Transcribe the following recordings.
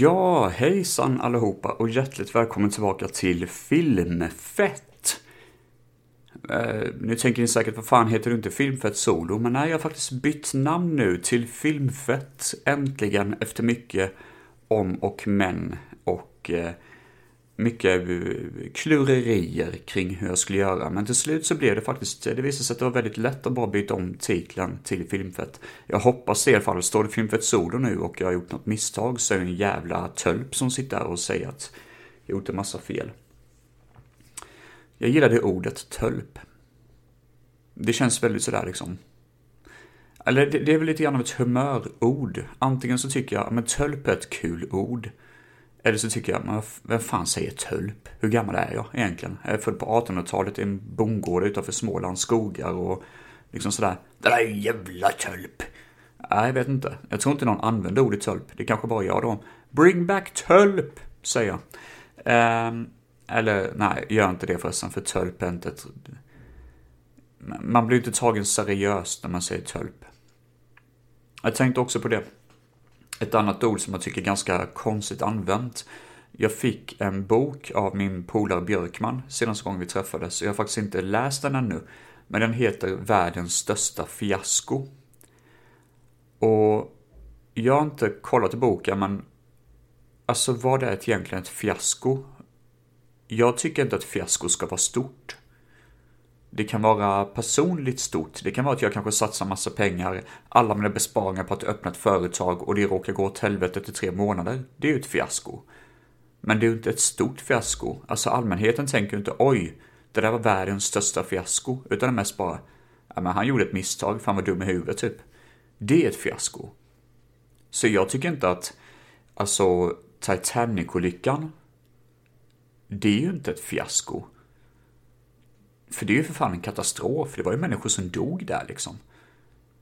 Ja, hejsan allihopa och hjärtligt välkommen tillbaka till Filmfett. Eh, nu tänker ni säkert, vad fan heter du inte Filmfett Solo? Men nej, jag har faktiskt bytt namn nu till Filmfett, äntligen, efter mycket om och men och eh, mycket klurerier kring hur jag skulle göra. Men till slut så blev det faktiskt, det visade sig att det var väldigt lätt att bara byta om titeln till Filmfett. Jag hoppas det i alla fall. Står det Filmfett Solo nu och jag har gjort något misstag så är det en jävla tölp som sitter där och säger att jag gjort en massa fel. Jag gillar det ordet tölp. Det känns väldigt sådär liksom. Eller det, det är väl lite grann av ett humörord. Antingen så tycker jag, men tölp är ett kul ord. Eller så tycker jag, men vem fan säger tölp? Hur gammal är jag egentligen? Jag är född på 1800-talet i en bondgård utanför Smålands skogar och liksom sådär. Det där är jävla tölp. Nej, jag vet inte. Jag tror inte någon använder ordet tölp. Det kanske bara jag då. Bring back tölp, säger jag. Eh, eller nej, gör inte det förresten, för tölp är inte ett... Man blir inte tagen seriöst när man säger tölp. Jag tänkte också på det. Ett annat ord som jag tycker är ganska konstigt använt. Jag fick en bok av min polare Björkman senaste gången vi träffades. Jag har faktiskt inte läst den ännu. Men den heter Världens största fiasko. Och jag har inte kollat i boken, men alltså vad är egentligen ett fiasko? Jag tycker inte att fiasko ska vara stort. Det kan vara personligt stort. Det kan vara att jag kanske satsar massa pengar, alla mina besparingar på att öppna ett företag och det råkar gå åt helvete i tre månader. Det är ju ett fiasko. Men det är ju inte ett stort fiasko. Alltså allmänheten tänker ju inte oj, det där var världens största fiasko. Utan det är mest bara, ja men han gjorde ett misstag, fan var dum i huvudet typ. Det är ett fiasko. Så jag tycker inte att, alltså Titanic-olyckan, det är ju inte ett fiasko. För det är ju för fan en katastrof. Det var ju människor som dog där liksom.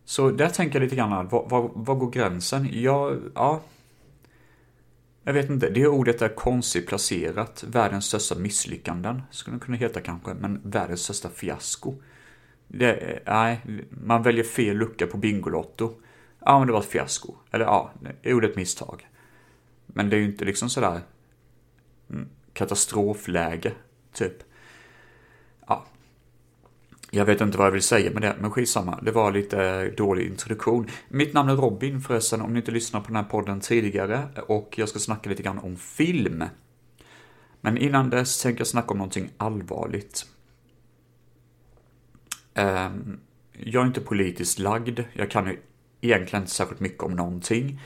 Så där tänker jag lite grann, var, var, var går gränsen? Ja, ja. Jag vet inte, det ordet är konstigt placerat. Världens största misslyckanden, skulle det kunna heta kanske, men världens största fiasko. Det, eh, nej, man väljer fel lucka på Bingolotto. Ja, men det var ett fiasko. Eller ja, jag gjorde ett misstag. Men det är ju inte liksom sådär mm, katastrofläge, typ. Jag vet inte vad jag vill säga med det, men skitsamma. Det var lite dålig introduktion. Mitt namn är Robin förresten, om ni inte lyssnat på den här podden tidigare. Och jag ska snacka lite grann om film. Men innan dess tänker jag snacka om någonting allvarligt. Ehm, jag är inte politiskt lagd. Jag kan ju egentligen inte särskilt mycket om någonting.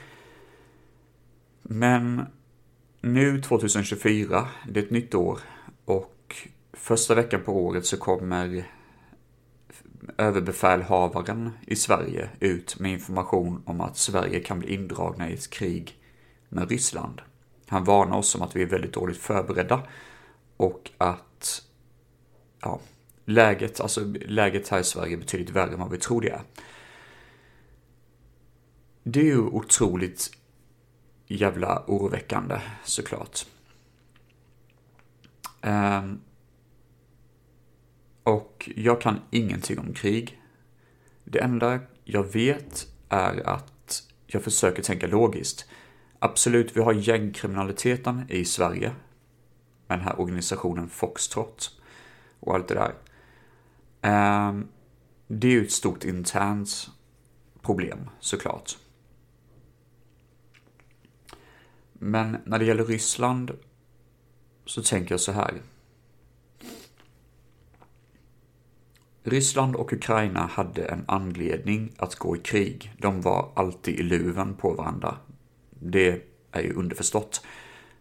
Men nu 2024, det är ett nytt år. Och första veckan på året så kommer överbefälhavaren i Sverige ut med information om att Sverige kan bli indragna i ett krig med Ryssland. Han varnar oss om att vi är väldigt dåligt förberedda och att ja, läget, alltså läget här i Sverige är betydligt värre än vad vi tror det är. Det är ju otroligt jävla oroväckande såklart. Um, och jag kan ingenting om krig. Det enda jag vet är att jag försöker tänka logiskt. Absolut, vi har gängkriminaliteten i Sverige. Med den här organisationen Foxtrot. Och allt det där. Ehm, det är ju ett stort internt problem, såklart. Men när det gäller Ryssland så tänker jag så här. Ryssland och Ukraina hade en anledning att gå i krig. De var alltid i luven på varandra. Det är ju underförstått.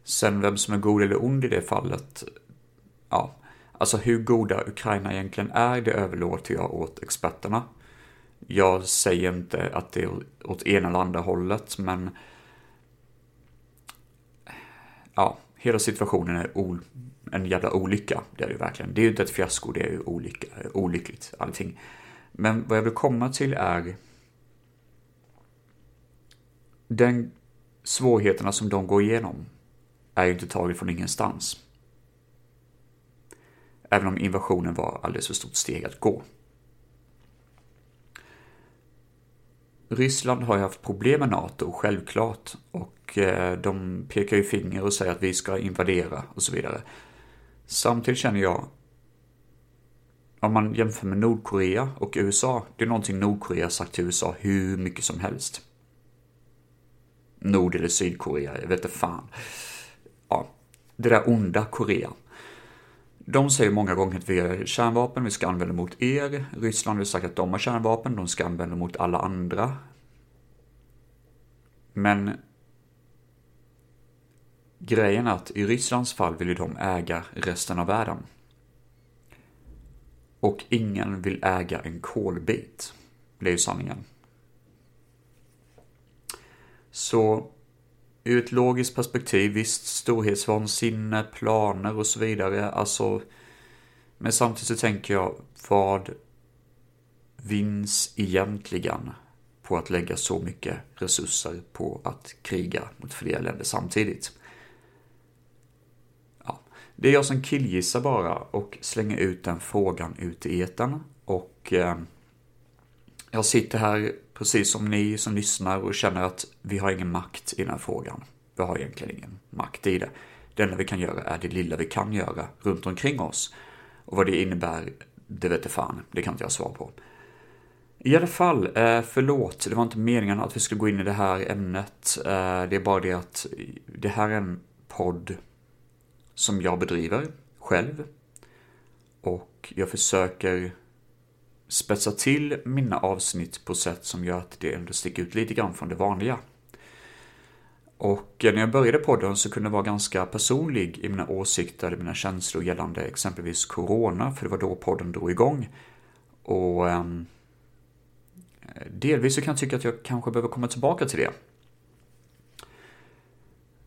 Sen vem som är god eller ond i det fallet, ja, alltså hur goda Ukraina egentligen är, det överlåter jag åt experterna. Jag säger inte att det är åt ena eller andra hållet, men ja, hela situationen är en jävla olycka. Det är det ju verkligen. Det är ju inte ett fiasko, det är ju olycka, olyckligt allting. Men vad jag vill komma till är den svårigheterna som de går igenom är ju inte taget från ingenstans. Även om invasionen var alldeles för stort steg att gå. Ryssland har ju haft problem med NATO, självklart. Och eh, de pekar ju finger och säger att vi ska invadera och så vidare. Samtidigt känner jag, om man jämför med Nordkorea och USA, det är någonting Nordkorea sagt till USA hur mycket som helst. Nord eller Sydkorea, jag vet inte fan. Ja, det där onda Korea. De säger många gånger att vi har kärnvapen, vi ska använda mot er. Ryssland har sagt att de har kärnvapen, de ska använda mot alla andra. Men grejen är att i Rysslands fall vill ju de äga resten av världen. Och ingen vill äga en kolbit. Det är ju sanningen. Så ur ett logiskt perspektiv, visst, storhetsvansinne, planer och så vidare, alltså. Men samtidigt så tänker jag, vad vinns egentligen på att lägga så mycket resurser på att kriga mot flera länder samtidigt? Det är jag som killgissar bara och slänger ut den frågan ut i eten och eh, jag sitter här precis som ni som lyssnar och känner att vi har ingen makt i den här frågan. Vi har egentligen ingen makt i det. Det enda vi kan göra är det lilla vi kan göra runt omkring oss. Och vad det innebär, det vet jag fan. Det kan inte jag svara på. I alla fall, eh, förlåt, det var inte meningen att vi skulle gå in i det här ämnet. Eh, det är bara det att det här är en podd som jag bedriver själv. Och jag försöker spetsa till mina avsnitt på sätt som gör att det ändå sticker ut lite grann från det vanliga. Och eh, när jag började podden så kunde jag vara ganska personlig i mina åsikter, mina känslor gällande exempelvis Corona, för det var då podden drog igång. Och eh, delvis så kan jag tycka att jag kanske behöver komma tillbaka till det.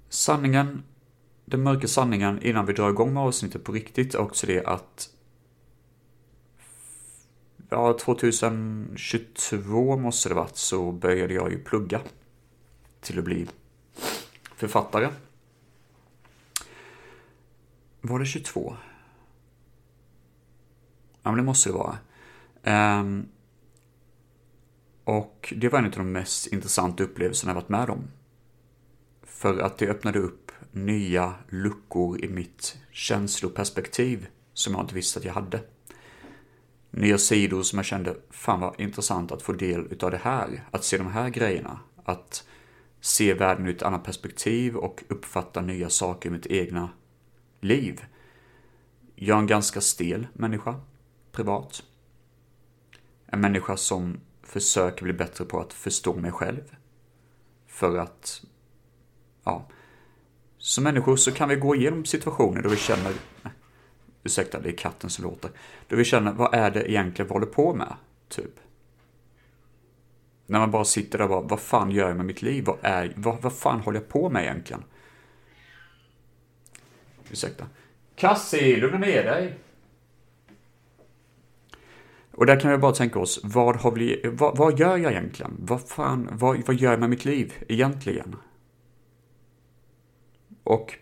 Sanningen, den mörka sanningen innan vi drar igång med avsnittet på riktigt är också det att ja, 2022 måste det varit så började jag ju plugga till att bli författare. Var det 22? Ja, men det måste det vara. Um, och det var en av de mest intressanta upplevelserna jag varit med om. För att det öppnade upp nya luckor i mitt känsloperspektiv som jag inte visste att jag hade nya sidor som jag kände, fan vad intressant att få del utav det här. Att se de här grejerna. Att se världen ur ett annat perspektiv och uppfatta nya saker i mitt egna liv. Jag är en ganska stel människa, privat. En människa som försöker bli bättre på att förstå mig själv. För att, ja, som människor så kan vi gå igenom situationer då vi känner, ursäkta det är katten som låter, då vi känner vad är det egentligen vi håller på med? Typ. När man bara sitter där och bara, vad fan gör jag med mitt liv? Vad, är, vad, vad fan håller jag på med egentligen? Ursäkta. Kassi, lugna ner dig. Och där kan vi bara tänka oss, vad, har vi, vad, vad gör jag egentligen? Vad fan, vad, vad gör jag med mitt liv egentligen? Och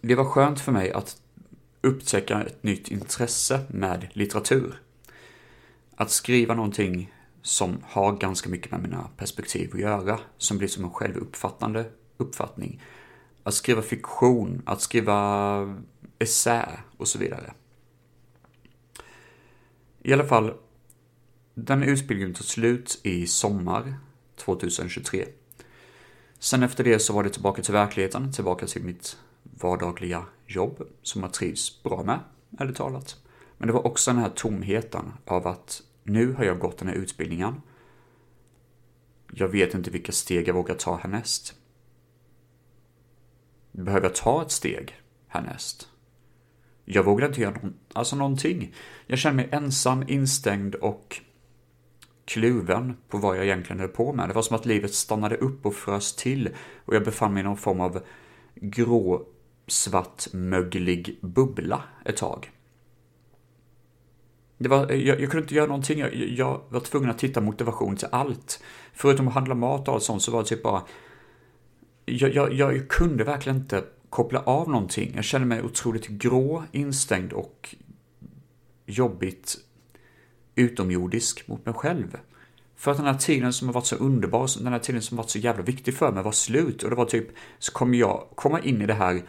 det var skönt för mig att upptäcka ett nytt intresse med litteratur. Att skriva någonting som har ganska mycket med mina perspektiv att göra, som blir som en självuppfattande uppfattning. Att skriva fiktion, att skriva essä och så vidare. I alla fall, den utbildningen tog slut i sommar 2023. Sen efter det så var det tillbaka till verkligheten, tillbaka till mitt vardagliga jobb som jag trivs bra med, ärligt talat. Men det var också den här tomheten av att nu har jag gått den här utbildningen. Jag vet inte vilka steg jag vågar ta härnäst. Behöver jag ta ett steg härnäst? Jag vågar inte göra någon, alltså någonting. Jag känner mig ensam, instängd och kluven på vad jag egentligen höll på med. Det var som att livet stannade upp och frös till och jag befann mig i någon form av grå svartmöglig bubbla ett tag. Det var, jag, jag kunde inte göra någonting, jag, jag, var tvungen att titta motivation till allt. Förutom att handla mat och allt sånt så var det typ bara... Jag, jag, jag kunde verkligen inte koppla av någonting. Jag kände mig otroligt grå, instängd och jobbigt utomjordisk mot mig själv. För att den här tiden som har varit så underbar, den här tiden som har varit så jävla viktig för mig var slut. Och det var typ, så kommer jag komma in i det här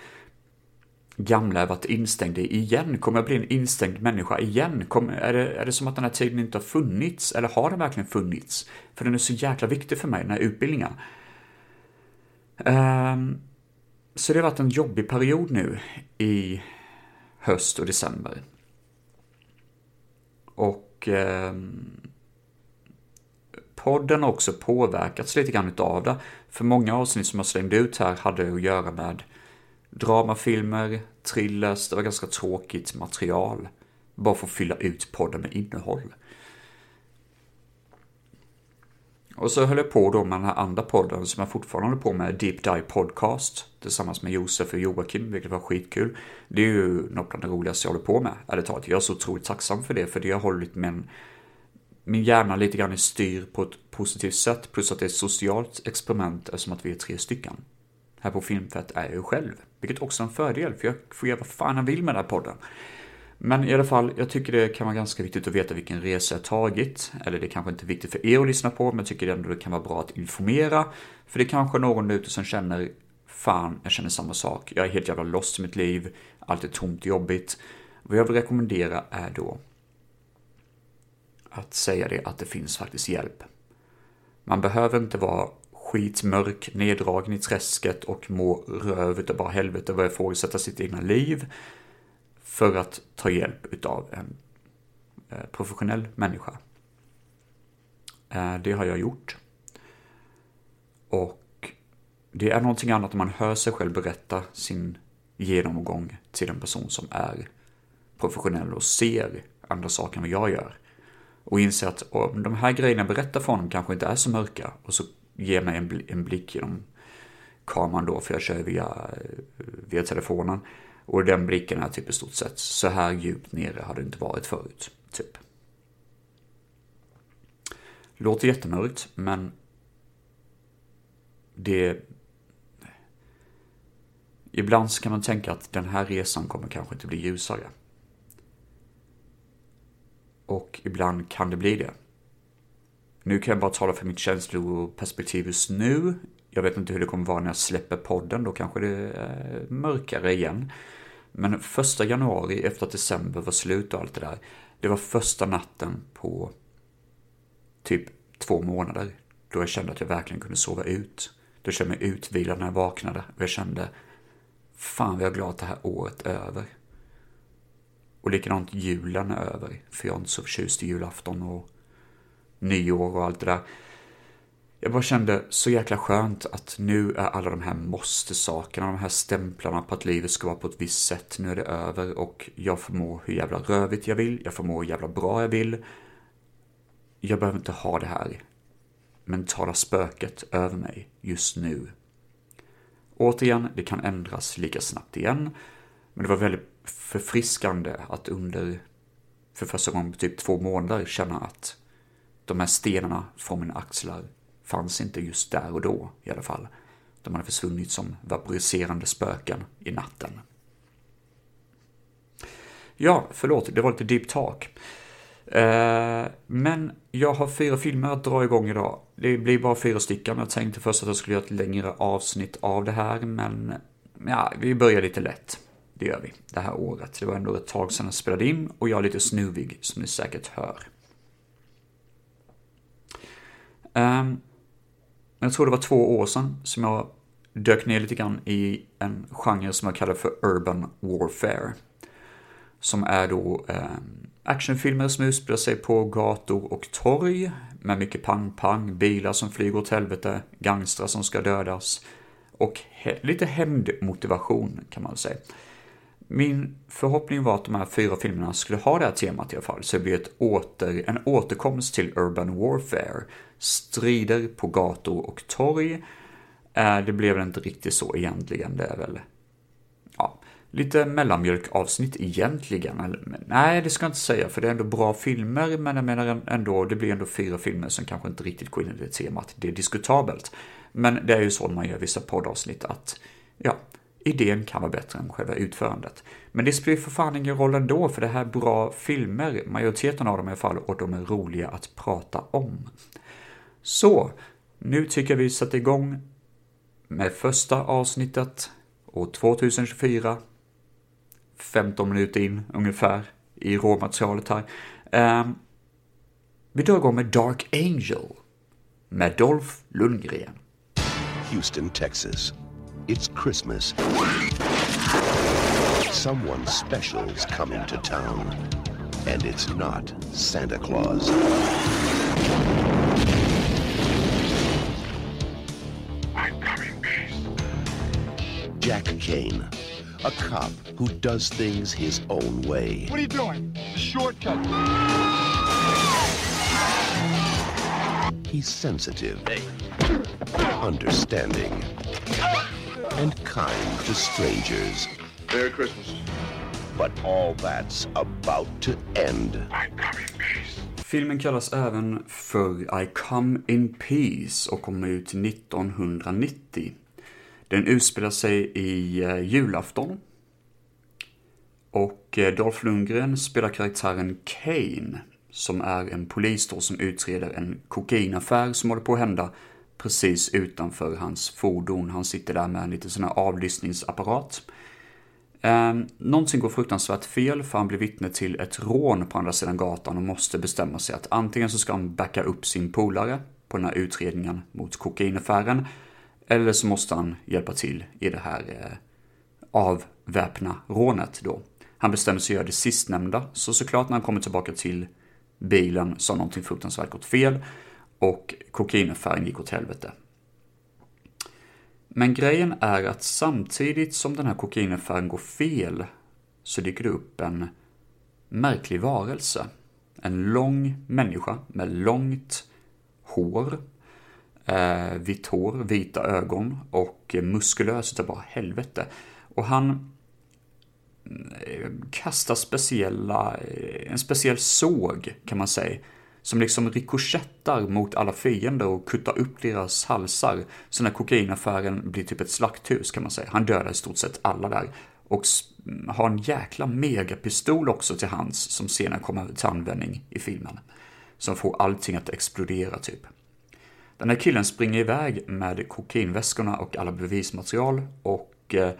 gamla jag varit instängd i igen? Kommer jag bli en instängd människa igen? Kommer, är, det, är det som att den här tiden inte har funnits? Eller har den verkligen funnits? För den är så jäkla viktig för mig, den här utbildningen. Um, så det har varit en jobbig period nu i höst och december. Och um, podden har också påverkats lite grann utav det. För många avsnitt som jag slängde ut här hade att göra med dramafilmer, thrillers, det var ganska tråkigt material. Bara för att fylla ut podden med innehåll. Och så höll jag på då med den här andra podden som jag fortfarande håller på med, Deep Dive Podcast, tillsammans med Josef och Joakim, vilket var skitkul. Det är ju något av det roligaste jag håller på med, ärligt talat. Jag är så otroligt tacksam för det, för det har hållit min, min hjärna lite grann i styr på ett positivt sätt, plus att det är ett socialt experiment eftersom att vi är tre stycken. Här på Filmfett är jag ju själv, vilket också är en fördel, för jag får göra vad fan jag vill med den här podden. Men i alla fall, jag tycker det kan vara ganska viktigt att veta vilken resa jag tagit. Eller det kanske inte är viktigt för er att lyssna på, men jag tycker ändå det kan vara bra att informera. För det kanske är någon där ute som känner, fan, jag känner samma sak. Jag är helt jävla lost i mitt liv, allt är tomt och jobbigt. Vad jag vill rekommendera är då att säga det att det finns faktiskt hjälp. Man behöver inte vara skitmörk, neddragen i träsket och må röv utav bara helvete och börja ifrågasätta sitt egna liv för att ta hjälp utav en eh, professionell människa. Eh, det har jag gjort. Och det är någonting annat om man hör sig själv berätta sin genomgång till en person som är professionell och ser andra saker än vad jag gör. Och inser att om de här grejerna jag berättar för honom kanske inte är så mörka och så ger mig en, en blick genom kameran då, för jag kör via, via telefonen. Och den blicken är typ i stort sett, så här djupt nere har det inte varit förut, typ. Låter jättemörkt, men det... Ibland så kan man tänka att den här resan kommer kanske inte bli ljusare. Och ibland kan det bli det. Nu kan jag bara tala för mitt känsloperspektiv just nu. Jag vet inte hur det kommer vara när jag släpper podden, då kanske det är mörkare igen. Men första januari, efter att december var slut och allt det där, det var första natten på typ två månader då jag kände att jag verkligen kunde sova ut. Då kände jag mig utvilad när jag vaknade och jag kände fan vad jag är glad att det här året är över. Och likadant julen är över, för jag är inte så förtjust i julafton och nyår och allt det där. Jag bara kände så jäkla skönt att nu är alla de här måste-sakerna, de här stämplarna på att livet ska vara på ett visst sätt, nu är det över och jag får må hur jävla rövigt jag vill, jag får må hur jävla bra jag vill. Jag behöver inte ha det här mentala spöket över mig just nu. Återigen, det kan ändras lika snabbt igen, men det var väldigt förfriskande att under, för första gången på typ två månader, känna att de här stenarna från mina axlar fanns inte just där och då i alla fall. De hade försvunnit som vaporiserande spöken i natten. Ja, förlåt, det var lite deep talk. Eh, men jag har fyra filmer att dra igång idag. Det blir bara fyra stycken. Jag tänkte först att jag skulle göra ett längre avsnitt av det här, men ja, vi börjar lite lätt. Det gör vi, det här året. Det var ändå ett tag sedan jag spelade in och jag är lite snuvig, som ni säkert hör. Um, jag tror det var två år sedan som jag dök ner lite grann i en genre som jag kallar för Urban Warfare. Som är då um, actionfilmer som utspelar sig på gator och torg med mycket pang-pang, bilar som flyger åt helvete, gangstrar som ska dödas och he lite hämndmotivation kan man säga. Min förhoppning var att de här fyra filmerna skulle ha det här temat i alla fall, så det blir ett åter, en återkomst till Urban Warfare. Strider på gator och torg. Eh, det blev väl inte riktigt så egentligen, det är väl lite mellanmjölkavsnitt egentligen. egentligen. nej, det ska jag inte säga, för det är ändå bra filmer, men jag menar ändå, det blir ändå fyra filmer som kanske inte riktigt går in i det temat. Det är diskutabelt. Men det är ju så när man gör vissa poddavsnitt att, ja, idén kan vara bättre än själva utförandet. Men det spelar för fan ingen roll ändå, för det här är bra filmer, majoriteten av dem i alla fall, och de är roliga att prata om. Så, nu tycker jag vi sätter igång med första avsnittet år 2024. 15 minuter in ungefär i råmaterialet här. Um, vi drar igång med Dark Angel med Dolph Lundgren. Houston, Texas. It's Christmas. Someone special is coming to town. And it's not Santa Claus. I'm coming, peace. Jack Kane, a cop who does things his own way. What are you doing? The shortcut. He's sensitive, understanding, and kind to strangers. Merry Christmas. But all that's about to end. I come in peace. Filmen kallas även för I Come In Peace och kommer ut 1990. Den utspelar sig i eh, julafton. Och eh, Dolph Lundgren spelar karaktären Kane, som är en polis då som utreder en kokainaffär som håller på att hända precis utanför hans fordon. Han sitter där med en liten sån här avlyssningsapparat. Eh, någonting går fruktansvärt fel för han blir vittne till ett rån på andra sidan gatan och måste bestämma sig att antingen så ska han backa upp sin polare på den här utredningen mot kokainaffären eller så måste han hjälpa till i det här eh, avväpna rånet då. Han bestämmer sig att göra det sistnämnda, så såklart när han kommer tillbaka till bilen så har någonting fruktansvärt gått fel och kokainaffären gick åt helvete. Men grejen är att samtidigt som den här kokainaffären går fel så dyker det upp en märklig varelse. En lång människa med långt hår, eh, vitt hår, vita ögon och muskulös utav bara helvete. Och han mm, kastar speciella, eh, en speciell såg kan man säga. Som liksom rikoschettar mot alla fiender och kuttar upp deras halsar. Så när kokainaffären blir typ ett slakthus kan man säga. Han dödar i stort sett alla där. Och mm, har en jäkla megapistol också till hands som senare kommer till användning i filmen. Som får allting att explodera typ. Den här killen springer iväg med kokainväskorna och alla bevismaterial och eh,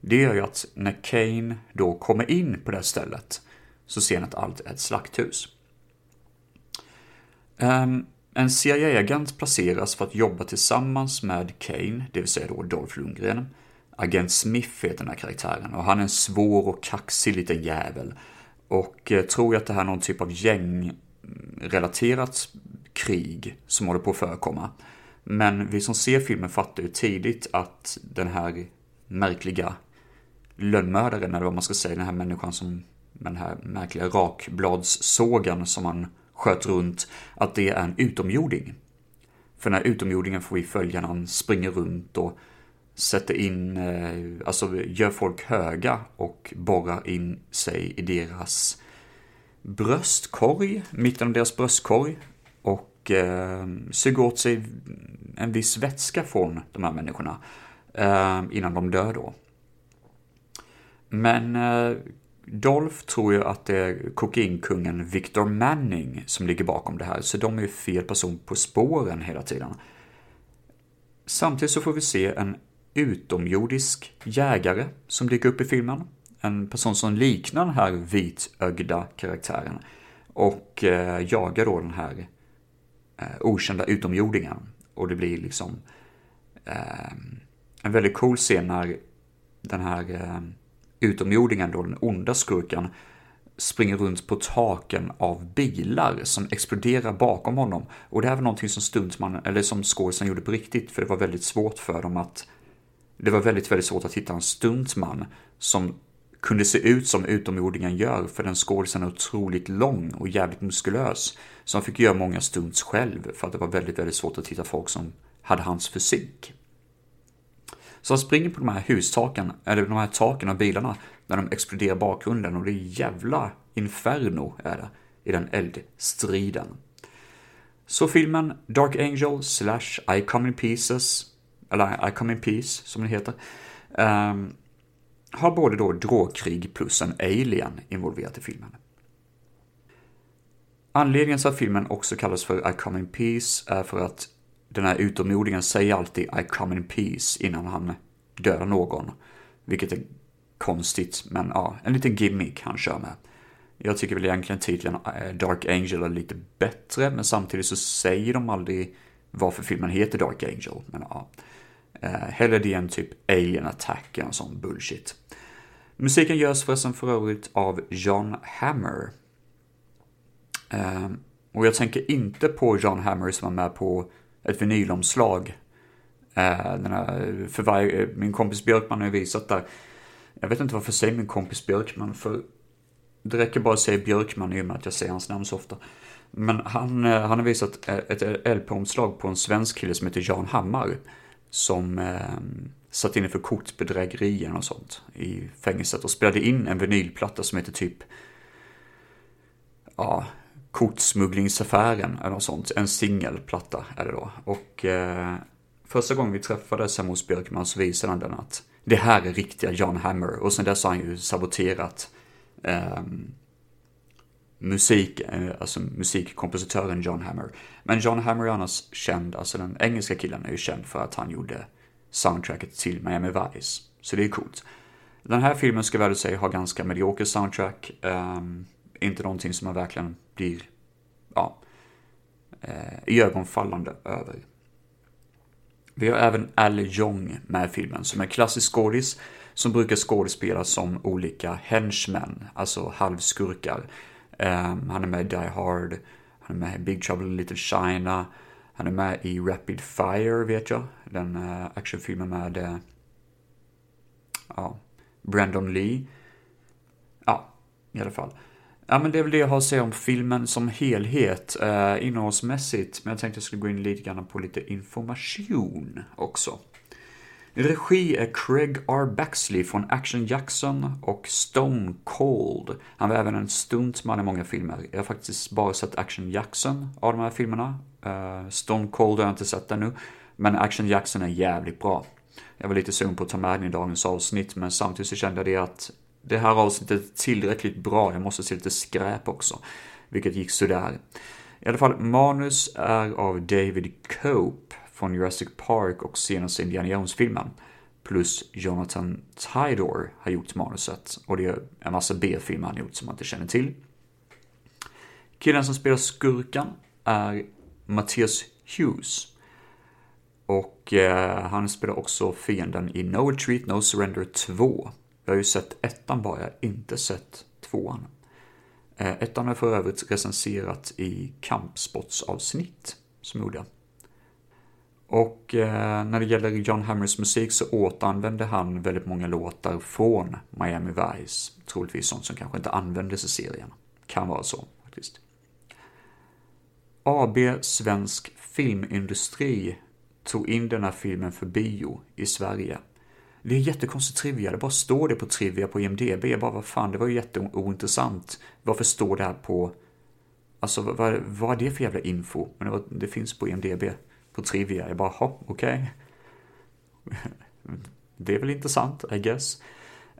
det gör ju att när Kane då kommer in på det här stället så ser han att allt är ett slakthus. Ehm, en CIA-agent placeras för att jobba tillsammans med Kane, det vill säga då Dolph Lundgren. Agent Smith heter den här karaktären och han är en svår och kaxig liten jävel. Och eh, tror jag att det här är någon typ av gängrelaterat krig som håller på att förekomma. Men vi som ser filmen fattar ju tidigt att den här märkliga lönnmördaren, eller vad man ska säga, den här människan som med den här märkliga rakbladssågen som han sköt runt, att det är en utomjording. För den här utomjordingen får vi följa när han springer runt och sätter in, eh, alltså gör folk höga och borrar in sig i deras bröstkorg, mitten av deras bröstkorg och eh, suger åt sig en viss vätska från de här människorna eh, innan de dör då. Men eh, Dolph tror ju att det är kokainkungen Victor Manning som ligger bakom det här, så de är ju fel person på spåren hela tiden. Samtidigt så får vi se en utomjordisk jägare som dyker upp i filmen. En person som liknar den här vitögda karaktären. Och eh, jagar då den här eh, okända utomjordingar. Och det blir liksom eh, en väldigt cool scen när den här eh, utomjordingen, då den onda skurken, springer runt på taken av bilar som exploderar bakom honom. Och det här var någonting som stuntmannen, eller som skådisen gjorde på riktigt, för det var väldigt svårt för dem att... Det var väldigt, väldigt svårt att hitta en stuntman som kunde se ut som utomjordingen gör, för den skådisen är otroligt lång och jävligt muskulös. Så han fick göra många stunts själv, för att det var väldigt, väldigt svårt att hitta folk som hade hans fysik. Så han springer på de här hustaken, eller de här taken av bilarna, när de exploderar bakgrunden och det är jävla inferno är det i den eldstriden. Så filmen Dark Angel slash I Come In Pieces, eller I Come In Peace som den heter, um, har både då drogkrig plus en alien involverat i filmen. Anledningen till att filmen också kallas för I come in peace är för att den här utomjordingen säger alltid I come in peace innan han dödar någon. Vilket är konstigt, men ja, en liten gimmick han kör med. Jag tycker väl egentligen titeln eh, Dark Angel är lite bättre, men samtidigt så säger de aldrig varför filmen heter Dark Angel. Men ja, eh, hellre det än typ Alien Attack eller sån bullshit. Musiken görs förresten för övrigt av John Hammer. Eh, och jag tänker inte på John Hammer som var med på ett vinylomslag. Eh, den här, för varje, min kompis Björkman har ju visat där. Jag vet inte varför jag säger min kompis Björkman, för det räcker bara att säga Björkman i och med att jag säger hans namn så ofta. Men han, eh, han har visat ett LP-omslag på en svensk kille som heter Jan Hammar. Som eh, satt inne för kortbedrägerier och sånt i fängelset och spelade in en vinylplatta som heter typ ja, Kortsmugglingsaffären eller något sånt. En singelplatta är det då. Och eh, första gången vi träffades hemma hos Björkman så visade han den att det här är riktiga John Hammer. Och sen dess har han ju saboterat eh, musik, eh, alltså musikkompositören John Hammer. Men John Hammer är annars känd, alltså den engelska killen är ju känd för att han gjorde soundtracket till Miami Vice. Så det är coolt. Den här filmen ska väl säga ha ganska medioker soundtrack. Um, inte någonting som man verkligen blir, ja, eh, ögonfallande över. Vi har även Al Jong med i filmen som är klassisk skådis som brukar skådespela som olika henchmen, alltså halvskurkar. Um, han är med i Die Hard, han är med i Big Trouble in Little China, han är med i Rapid Fire vet jag, den uh, actionfilmen med uh, ja, Brandon Lee. Ja, i alla fall. Ja, men det är väl det jag har att säga om filmen som helhet, eh, innehållsmässigt. Men jag tänkte jag skulle gå in lite grann på lite information också. Regi är Craig R. Baxley från Action Jackson och Stone Cold. Han var även en stuntman i många filmer. Jag har faktiskt bara sett Action Jackson av de här filmerna. Eh, Stone Cold har jag inte sett ännu. Men Action Jackson är jävligt bra. Jag var lite sugen på att ta med den i dagens avsnitt, men samtidigt så kände jag det att det här avsnittet är tillräckligt bra, jag måste se lite skräp också. Vilket gick sådär. I alla fall, manus är av David Cope från Jurassic Park och senaste Indiana Jones-filmen. Plus Jonathan Tydor har gjort manuset och det är en massa B-filmer han gjort som man inte känner till. Killen som spelar skurkan är Mattias Hughes. Och eh, han spelar också fienden i No Retreat No Surrender 2. Jag har ju sett ettan bara, jag har inte sett tvåan. Eh, ettan är för övrigt recenserat i kampsportsavsnitt som gjorde. Och eh, när det gäller John Hammers musik så återanvände han väldigt många låtar från Miami Vice. Troligtvis sånt som kanske inte användes i serien. Kan vara så faktiskt. AB Svensk Filmindustri tog in den här filmen för bio i Sverige det är jättekonstigt trivia, det bara står det på trivia på IMDB. Jag bara, vad fan, det var ju jätteointressant. Varför står det här på... Alltså, vad, vad är det för jävla info? Men det, var, det finns på IMDB, på trivia. Jag bara, okej. Okay. det är väl intressant, I guess.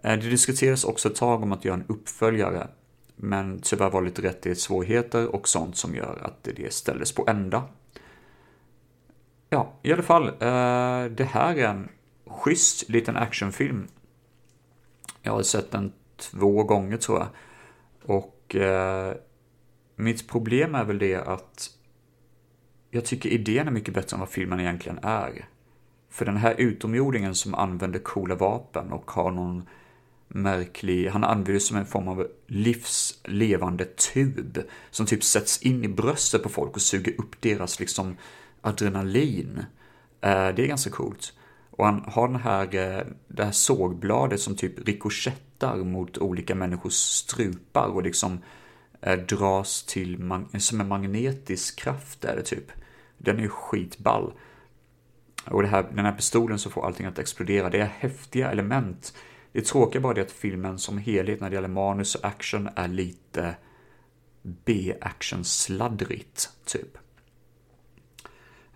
Eh, det diskuteras också ett tag om att göra en uppföljare. Men tyvärr var det lite rättighetssvårigheter och sånt som gör att det ställdes på ända. Ja, i alla fall. Eh, det här är en schysst liten actionfilm. Jag har sett den två gånger tror jag. Och eh, mitt problem är väl det att jag tycker idén är mycket bättre än vad filmen egentligen är. För den här utomjordingen som använder coola vapen och har någon märklig, han använder som en form av livslevande tub som typ sätts in i bröstet på folk och suger upp deras liksom adrenalin. Eh, det är ganska coolt. Och han har den här, eh, det här sågbladet som typ rikoschettar mot olika människors strupar och liksom eh, dras till, som en magnetisk kraft är det typ. Den är ju skitball. Och det här, den här pistolen som får allting att explodera, det är häftiga element. Det tråkiga bara är att filmen som helhet när det gäller manus och action är lite B-action-sladdrigt, typ.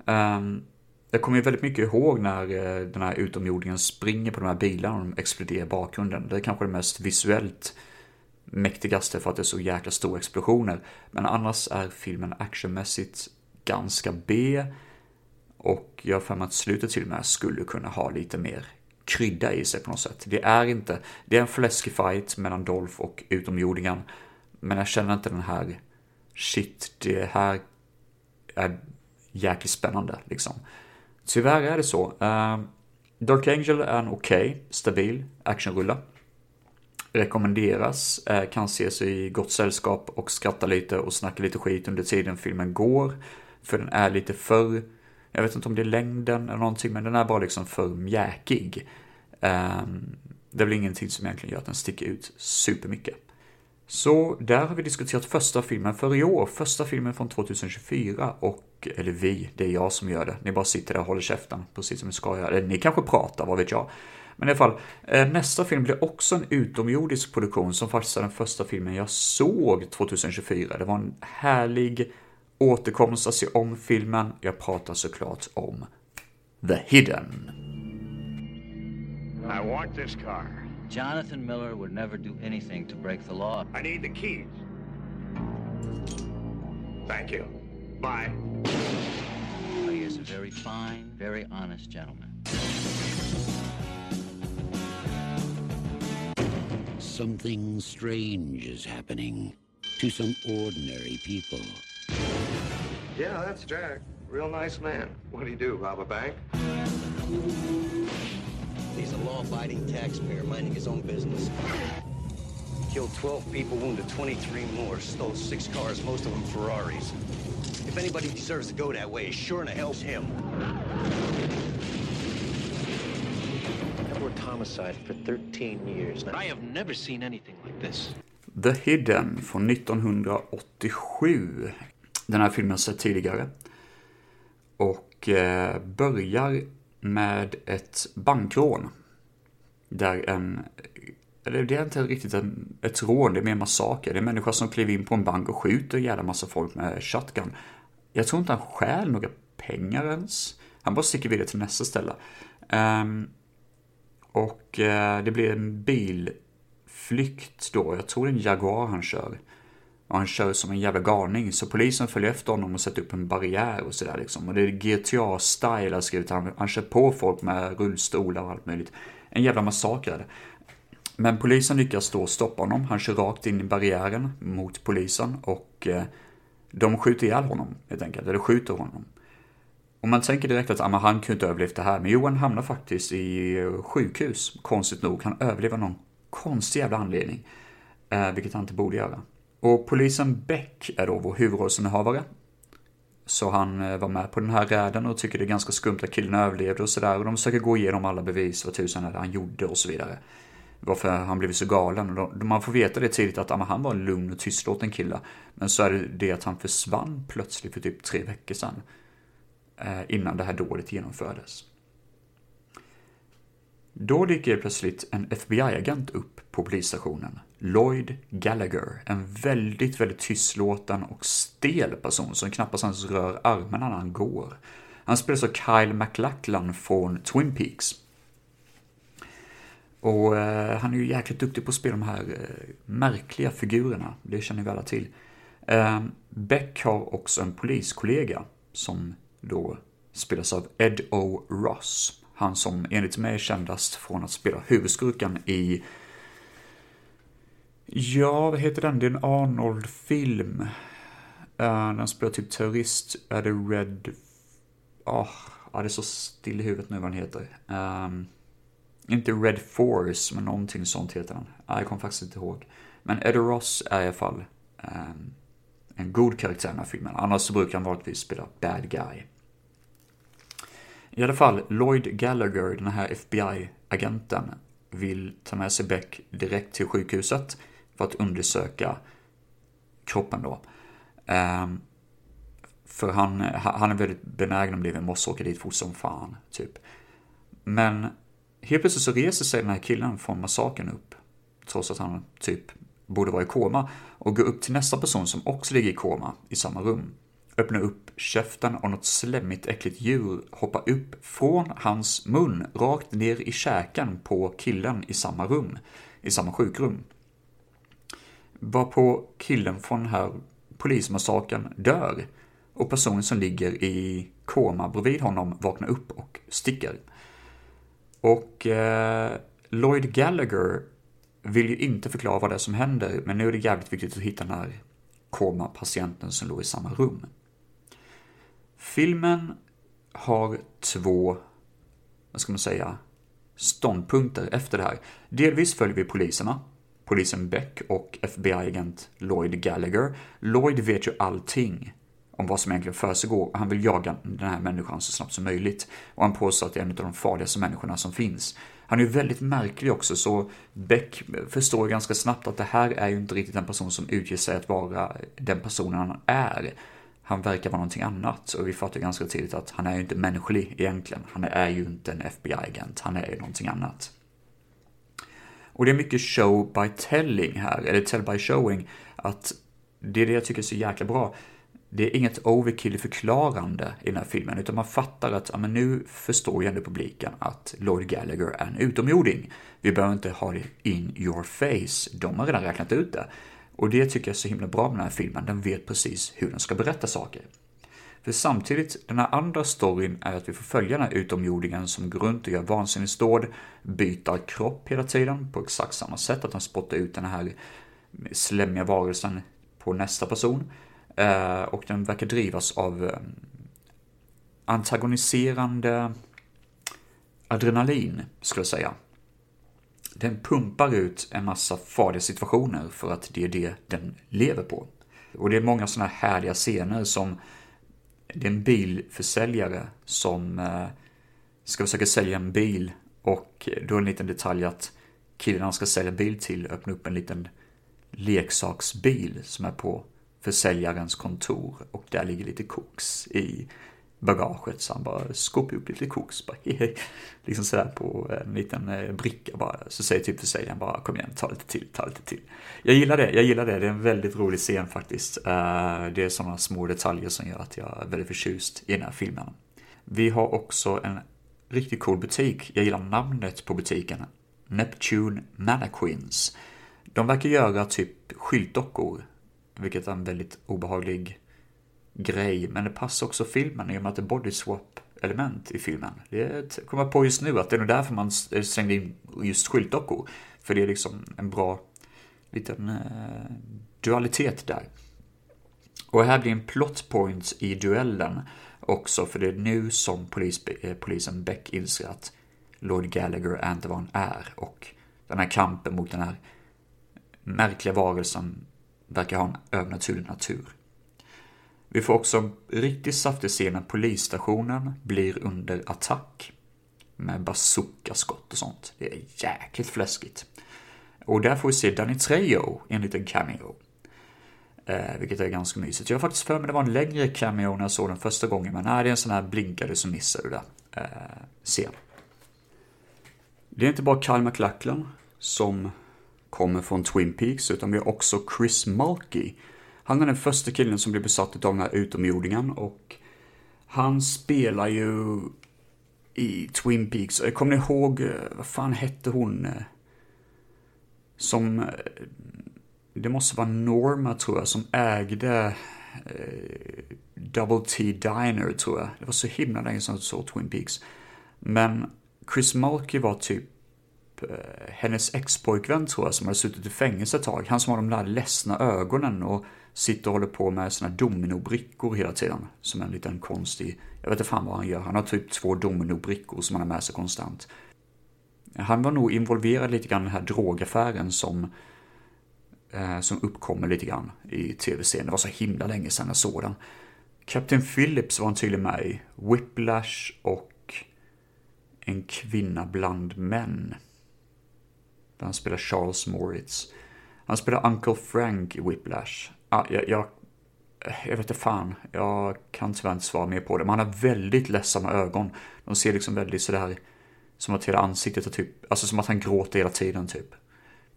Um, jag kommer ju väldigt mycket ihåg när eh, den här utomjordingen springer på de här bilarna och de exploderar i bakgrunden. Det är kanske det mest visuellt mäktigaste för att det är så jäkla stora explosioner. Men annars är filmen actionmässigt ganska B. Och jag har för mig att slutet till och med skulle kunna ha lite mer krydda i sig på något sätt. Det är inte, det är en fläskig fight mellan Dolph och utomjordingen. Men jag känner inte den här, shit, det här är jäkligt spännande liksom. Tyvärr är det så. Uh, Dark Angel är en okej, okay, stabil actionrulla. Rekommenderas, uh, kan ses i gott sällskap och skratta lite och snacka lite skit under tiden filmen går. För den är lite för, jag vet inte om det är längden eller någonting, men den är bara liksom för mjäkig. Ehm, det är väl ingenting som egentligen gör att den sticker ut supermycket. Så där har vi diskuterat första filmen för i år, första filmen från 2024 och, eller vi, det är jag som gör det. Ni bara sitter där och håller käften, precis som ni ska göra. Eller ni kanske pratar, vad vet jag. Men i alla fall, eh, nästa film blir också en utomjordisk produktion som faktiskt är den första filmen jag såg 2024. Det var en härlig återkomst att se om filmen. Jag pratar såklart om The Hidden. I want this car. Jonathan Miller would never do anything to break the law. I need the keys. Thank you. Bye. He is a very fine, very honest gentleman. Something strange is happening to some ordinary people. Yeah, that's Jack. Real nice man. What'd he do, rob a bank? He's a law-abiding taxpayer minding his own business. Killed 12 people, wounded 23 more, stole six cars, most of them Ferraris. If anybody deserves to go that way, sure in the hell's him. I've worked homicide for 13 years. Now, I have never seen anything like this. The Hidden från 1987. Den här filmen har jag sett tidigare. Och eh, börjar med ett bankrån. Där en, eller det är inte riktigt en, ett rån, det är mer massaker. Det är en människa som kliver in på en bank och skjuter en jävla massa folk med shotgun. Jag tror inte han stjäl några pengar ens. Han bara sticker vidare till nästa ställe. Um, och uh, det blir en bilflykt då. Jag tror det är en Jaguar han kör. Och han kör som en jävla galning. Så polisen följer efter honom och sätter upp en barriär och sådär liksom. Och det är GTA-style har skrivit. Han, han kör på folk med rullstolar och allt möjligt. En jävla massaker är det. Men polisen lyckas då stoppa honom. Han kör rakt in i barriären mot polisen och eh, de skjuter ihjäl honom helt enkelt. Eller skjuter honom. Och man tänker direkt att ah, han kunde inte överlevt det här. Men Johan hamnar faktiskt i eh, sjukhus. Konstigt nog. Han överlever någon konstig jävla anledning. Eh, vilket han inte borde göra. Och polisen Beck är då vår huvudrollsinnehavare. Så han eh, var med på den här räden och tycker det är ganska skumt att killen överlevde och sådär. Och de försöker gå igenom alla bevis, vad tusan är det han gjorde och så vidare. Varför han blivit så galen. Och man får veta det tidigt att han var en lugn och tystlåten kille. Men så är det det att han försvann plötsligt för typ tre veckor sedan. Eh, innan det här dådet genomfördes. Då dyker plötsligt en FBI-agent upp på polisstationen. Lloyd Gallagher, en väldigt, väldigt tystlåten och stel person som knappast ens rör armarna när han går. Han spelas av Kyle MacLachlan från Twin Peaks. Och eh, han är ju jäkligt duktig på att spela de här eh, märkliga figurerna, det känner vi alla till. Eh, Beck har också en poliskollega som då spelas av Ed O. Ross. Han som enligt mig är kändast från att spela huvudskurken i Ja, vad heter den? Det är en Arnold-film. Uh, den spelar typ terrorist. Är det Red... Oh, ja, det är så still i huvudet nu vad den heter. Um, inte Red Force, men någonting sånt heter den. Uh, jag kommer faktiskt inte ihåg. Men Eddie Ross är i alla fall um, en god karaktär i den här filmen. Annars så brukar han vanligtvis spela bad guy. I alla fall, Lloyd Gallagher, den här FBI-agenten, vill ta med sig Beck direkt till sjukhuset för att undersöka kroppen då. Ehm, för han, han är väldigt benägen att bli, vi måste åka dit fort som fan, typ. Men helt plötsligt så reser sig den här killen från massakern upp, trots att han typ borde vara i koma, och går upp till nästa person som också ligger i koma i samma rum. Öppnar upp käften och något slemmigt äckligt djur hoppar upp från hans mun rakt ner i käken på killen i samma rum, i samma sjukrum. Varpå killen från den här polismassakern dör. Och personen som ligger i koma bredvid honom vaknar upp och sticker. Och eh, Lloyd Gallagher vill ju inte förklara vad det är som händer, men nu är det jävligt viktigt att hitta den här komapatienten som låg i samma rum. Filmen har två, vad ska man säga, ståndpunkter efter det här. Delvis följer vi poliserna, polisen Beck och FBI-agent Lloyd Gallagher. Lloyd vet ju allting om vad som egentligen försiggår och han vill jaga den här människan så snabbt som möjligt. Och han påstår att det är en av de farligaste människorna som finns. Han är ju väldigt märklig också, så Beck förstår ganska snabbt att det här är ju inte riktigt en person som utger sig att vara den personen han är. Han verkar vara någonting annat och vi fattar ganska tidigt att han är ju inte mänsklig egentligen. Han är ju inte en FBI-agent, han är ju någonting annat. Och det är mycket show by telling här, eller tell by showing, att det är det jag tycker är så jäkla bra det är inget overkill förklarande i den här filmen, utan man fattar att ja, men nu förstår ju ändå publiken att Lloyd Gallagher är en utomjording. Vi behöver inte ha det in your face, de har redan räknat ut det. Och det tycker jag är så himla bra med den här filmen, den vet precis hur den ska berätta saker. För samtidigt, den här andra storyn är att vi får följa den här utomjordingen som går runt och gör vansinnesdåd, byter kropp hela tiden på exakt samma sätt, att han spottar ut den här slemmiga varelsen på nästa person. Eh, och den verkar drivas av eh, antagoniserande adrenalin, skulle jag säga. Den pumpar ut en massa farliga situationer för att det är det den lever på. Och det är många sådana här härliga scener som det är en bilförsäljare som eh, ska försöka sälja en bil och eh, då är en liten detalj att killen han ska sälja bil till öppnar upp en liten leksaksbil som är på försäljarens kontor och där ligger lite koks i bagaget så han bara skopar upp lite koks bara, liksom sådär på en liten eh, bricka bara. Så säger typ försäljaren bara kom igen, ta lite till, ta lite till. Jag gillar det, jag gillar det, det är en väldigt rolig scen faktiskt. Eh, det är sådana små detaljer som gör att jag är väldigt förtjust i den här filmen. Vi har också en riktigt cool butik, jag gillar namnet på butiken. Neptune Mannequins. De verkar göra typ skyltdockor vilket är en väldigt obehaglig grej. Men det passar också filmen i och med att det är body swap element i filmen. Det kommer jag på just nu att det är nog därför man eh, slängde in just skyltdockor. För det är liksom en bra liten eh, dualitet där. Och här blir en plot point i duellen också, för det är nu som polis, eh, polisen Beck inser att Lord Gallagher är inte vad han är och den här kampen mot den här märkliga varelsen verkar ha en övernaturlig natur. Vi får också en riktigt saftig scen när polisstationen blir under attack med bazookaskott och sånt. Det är jäkligt fläskigt. Och där får vi se Danny Trejo i en liten cameo. Eh, vilket är ganska mysigt. Jag har faktiskt för mig det var en längre cameo när jag såg den första gången, men nej, det är en sån här blinkade så missar du det. Eh, scen. Det är inte bara Kyle MacLachlan som kommer från Twin Peaks, utan vi har också Chris Mulkey. Han är den första killen som blir besatt av den här utomjordingen och han spelar ju i Twin Peaks. Kommer ni ihåg, eh, vad fan hette hon? Eh, som, eh, det måste vara Norma tror jag, som ägde Double T Diner tror jag. Det var så himla länge sedan jag såg Twin Peaks. Men Chris Mulkey var typ Eh, hennes expojkvän tror jag som hade suttit i fängelse ett tag. Han som har de där ledsna ögonen och sitter och håller på med sina dominobrickor hela tiden. Som en liten konstig, jag vet inte fan vad han gör. Han har typ två dominobrickor som han har med sig konstant. Han var nog involverad lite grann i den här drogaffären som, eh, som uppkommer lite grann i tv-serien. Det var så himla länge sedan jag såg den. Captain Phillips var han tydligen med i. Whiplash och En kvinna bland män. Där han spelar Charles Moritz. Han spelar Uncle Frank i Whiplash. Ja, jag, jag, eh, jag vet inte fan, jag kan tyvärr inte svara mer på det. Men han har väldigt ledsamma ögon. De ser liksom väldigt sådär, som att hela ansiktet är typ, alltså som att han gråter hela tiden typ.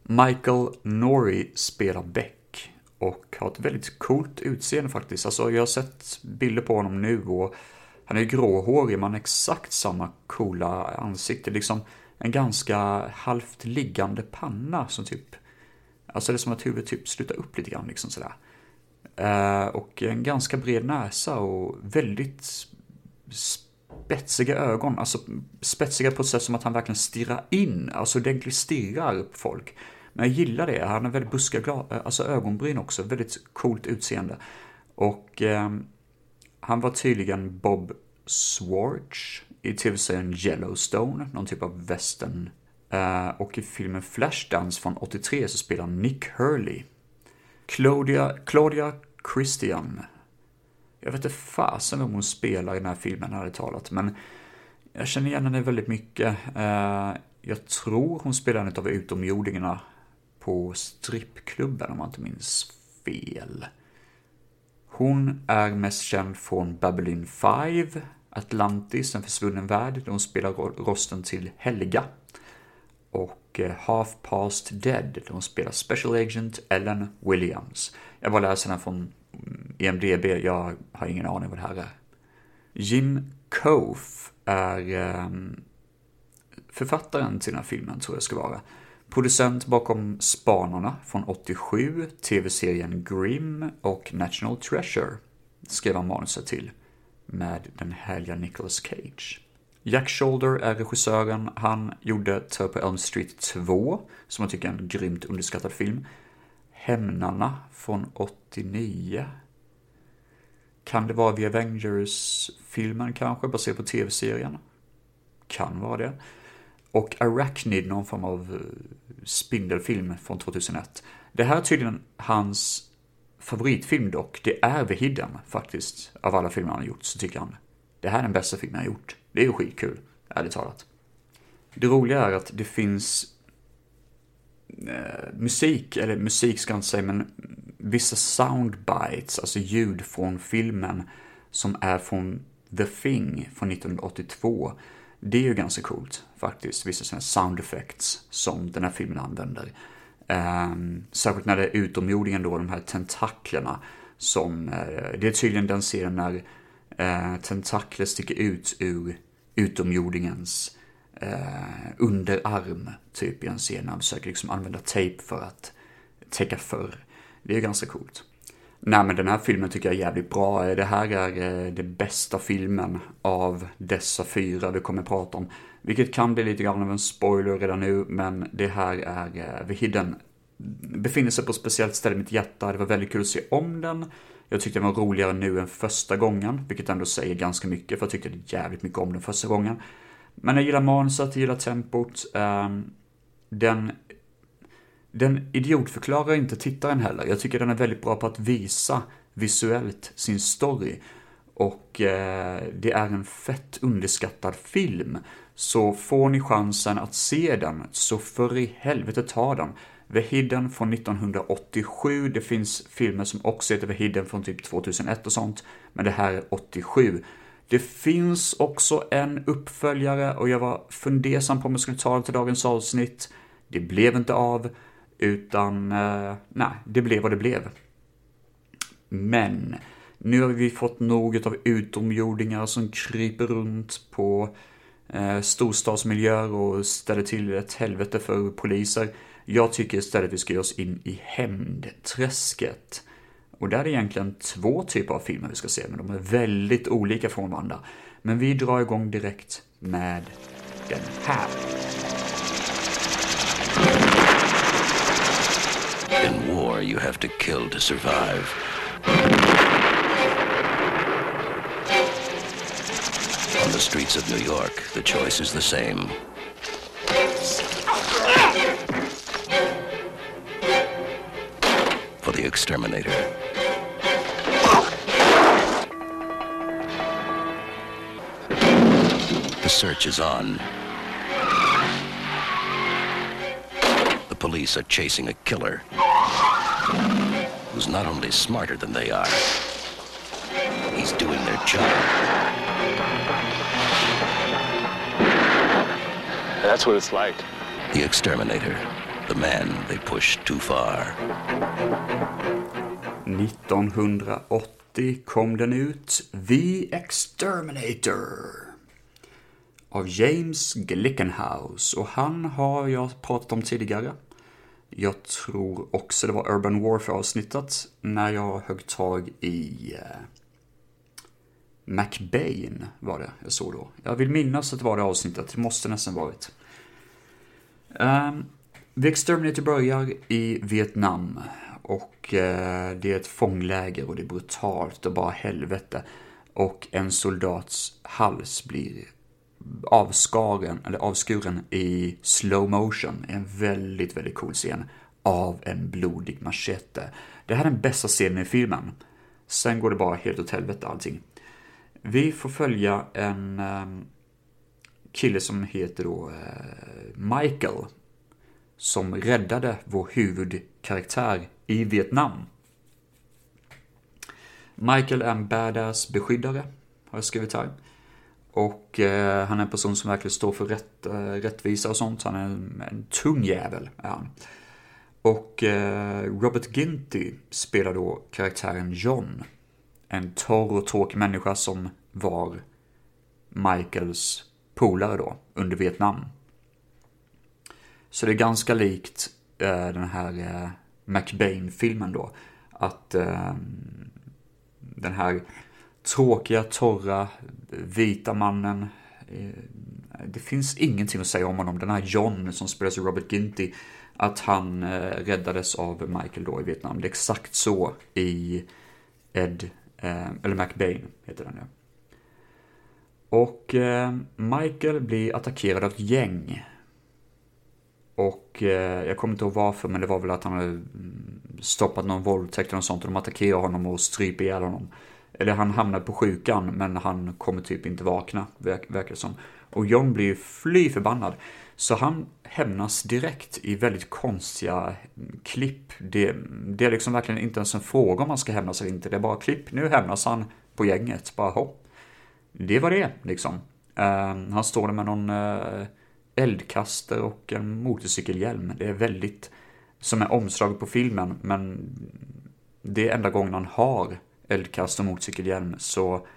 Michael Norrie spelar Beck och har ett väldigt coolt utseende faktiskt. Alltså jag har sett bilder på honom nu och han är gråhårig men exakt samma coola ansikte. Liksom en ganska halvt liggande panna som typ Alltså det är som att huvudet typ slutar upp lite grann liksom sådär. Eh, och en ganska bred näsa och väldigt spetsiga ögon. Alltså spetsiga på ett sätt som att han verkligen stirrar in, alltså ordentligt stirrar på folk. Men jag gillar det, han har väldigt buskiga eh, alltså ögonbryn också, väldigt coolt utseende. Och eh, han var tydligen Bob Swartz i tv-serien Yellowstone, någon typ av western. Eh, och i filmen Flashdance från 83 så spelar Nick Hurley. Claudia, Claudia Christian. Jag vet inte fasen vem hon spelar i den här filmen, hade talat, men jag känner igen henne väldigt mycket. Eh, jag tror hon spelar en av utomjordingarna på strippklubben om man inte minns fel. Hon är mest känd från Babylon 5, Atlantis, En försvunnen värld, där hon spelar rosten till Helga. Och eh, Half Past Dead, där hon spelar Special Agent Ellen Williams. Jag var läser den från IMDB, jag har ingen aning vad det här är. Jim Kof är um, författaren till den här filmen, tror jag ska vara. Producent bakom Spanarna från 87, tv-serien Grimm och National Treasure skrev han manuset till med den härliga Nicolas Cage. Jack Shoulder är regissören. Han gjorde Terror på Elm Street 2, som jag tycker är en grymt underskattad film. Hämnarna från 89. Kan det vara The Avengers-filmen kanske, baserad på tv-serien? Kan vara det. Och Arachnid, någon form av eh, spindelfilm från 2001. Det här är tydligen hans favoritfilm dock. Det är The Hidden faktiskt. Av alla filmer han har gjort så tycker han det här är den bästa filmen han har gjort. Det är ju skitkul, ärligt talat. Det roliga är att det finns eh, musik, eller musik ska jag inte säga, men vissa soundbites, alltså ljud från filmen som är från The Thing från 1982. Det är ju ganska coolt faktiskt, vissa sådana sound effects som den här filmen använder. Um, särskilt när det är utomjordingen då, de här tentaklerna som, uh, det är tydligen den serien när uh, tentakler sticker ut ur utomjordingens uh, underarm, typ i en scen när han försöker liksom använda tejp för att täcka för. Det är ganska coolt. Nej men den här filmen tycker jag är jävligt bra. Det här är eh, den bästa filmen av dessa fyra vi kommer att prata om. Vilket kan bli lite grann av en spoiler redan nu, men det här är eh, The Hidden. Befinner sig på ett speciellt ställe i mitt hjärta. Det var väldigt kul att se om den. Jag tyckte den var roligare nu än första gången, vilket ändå säger ganska mycket, för jag tyckte jävligt mycket om den första gången. Men jag gillar manuset, jag gillar tempot. Ehm, den den idiotförklarar inte tittaren heller. Jag tycker den är väldigt bra på att visa visuellt sin story. Och eh, det är en fett underskattad film. Så får ni chansen att se den, så för i helvete ta den. The Hidden från 1987, det finns filmer som också heter The Hidden från typ 2001 och sånt, men det här är 87. Det finns också en uppföljare och jag var fundersam på om jag skulle ta den till dagens avsnitt. Det blev inte av. Utan, eh, nej, det blev vad det blev. Men, nu har vi fått något av utomjordingar som kryper runt på eh, storstadsmiljöer och ställer till ett helvete för poliser. Jag tycker istället vi ska ge oss in i hämndträsket. Och där är det egentligen två typer av filmer vi ska se, men de är väldigt olika från varandra. Men vi drar igång direkt med den här. In war, you have to kill to survive. On the streets of New York, the choice is the same. For the exterminator. The search is on. The police are chasing a killer who's not only smarter than they are, he's doing their job. That's what it's like. The exterminator, the man they pushed too far. 1980 kom den ut, The Exterminator. Av James Glickenhaus och han har jag pratat om tidigare. Jag tror också det var Urban Warfare-avsnittet när jag högg tag i eh, McBain var det jag såg då. Jag vill minnas att det var det avsnittet, det måste nästan varit. Um, The Exterminator börjar i Vietnam och eh, det är ett fångläger och det är brutalt och bara helvete. Och en soldats hals blir avskaren, eller avskuren i slow motion. En väldigt, väldigt cool scen av en blodig machete. Det här är den bästa scenen i filmen. Sen går det bara helt åt helvete allting. Vi får följa en ehm, kille som heter då eh, Michael. Som räddade vår huvudkaraktär i Vietnam. Michael är en badass beskyddare, har jag skrivit här. Och eh, han är en person som verkligen står för rätt, eh, rättvisa och sånt. Han är en, en tung jävel, är han. Och eh, Robert Ginty spelar då karaktären John. En torr och tråkig människa som var Michaels polare då, under Vietnam. Så det är ganska likt eh, den här eh, McBain-filmen då. Att eh, den här tråkiga, torra, vita mannen. Eh, det finns ingenting att säga om honom. Den här John som spelas av Robert Ginty. Att han eh, räddades av Michael då i Vietnam. Det är exakt så i Ed, eh, eller McBain heter den nu. Och Michael blir attackerad av ett gäng. Och jag kommer inte ihåg varför, men det var väl att han hade mm, stoppat någon våldtäkt eller något sånt och de attackerar honom och stryper ihjäl honom. Eller han hamnar på sjukan men han kommer typ inte vakna, verkar det som. Och John blir ju fly förbannad. Så han hämnas direkt i väldigt konstiga klipp. Det, det, är liksom verkligen inte ens en fråga om han ska hämnas eller inte. Det är bara klipp. Nu hämnas han på gänget. Bara hopp. Det var det liksom. Uh, han står där med någon uh, eldkaster och en motorcykelhjälm. Det är väldigt som är omslaget på filmen, men det är enda gången han har eldkast och motorcykelhjälm, så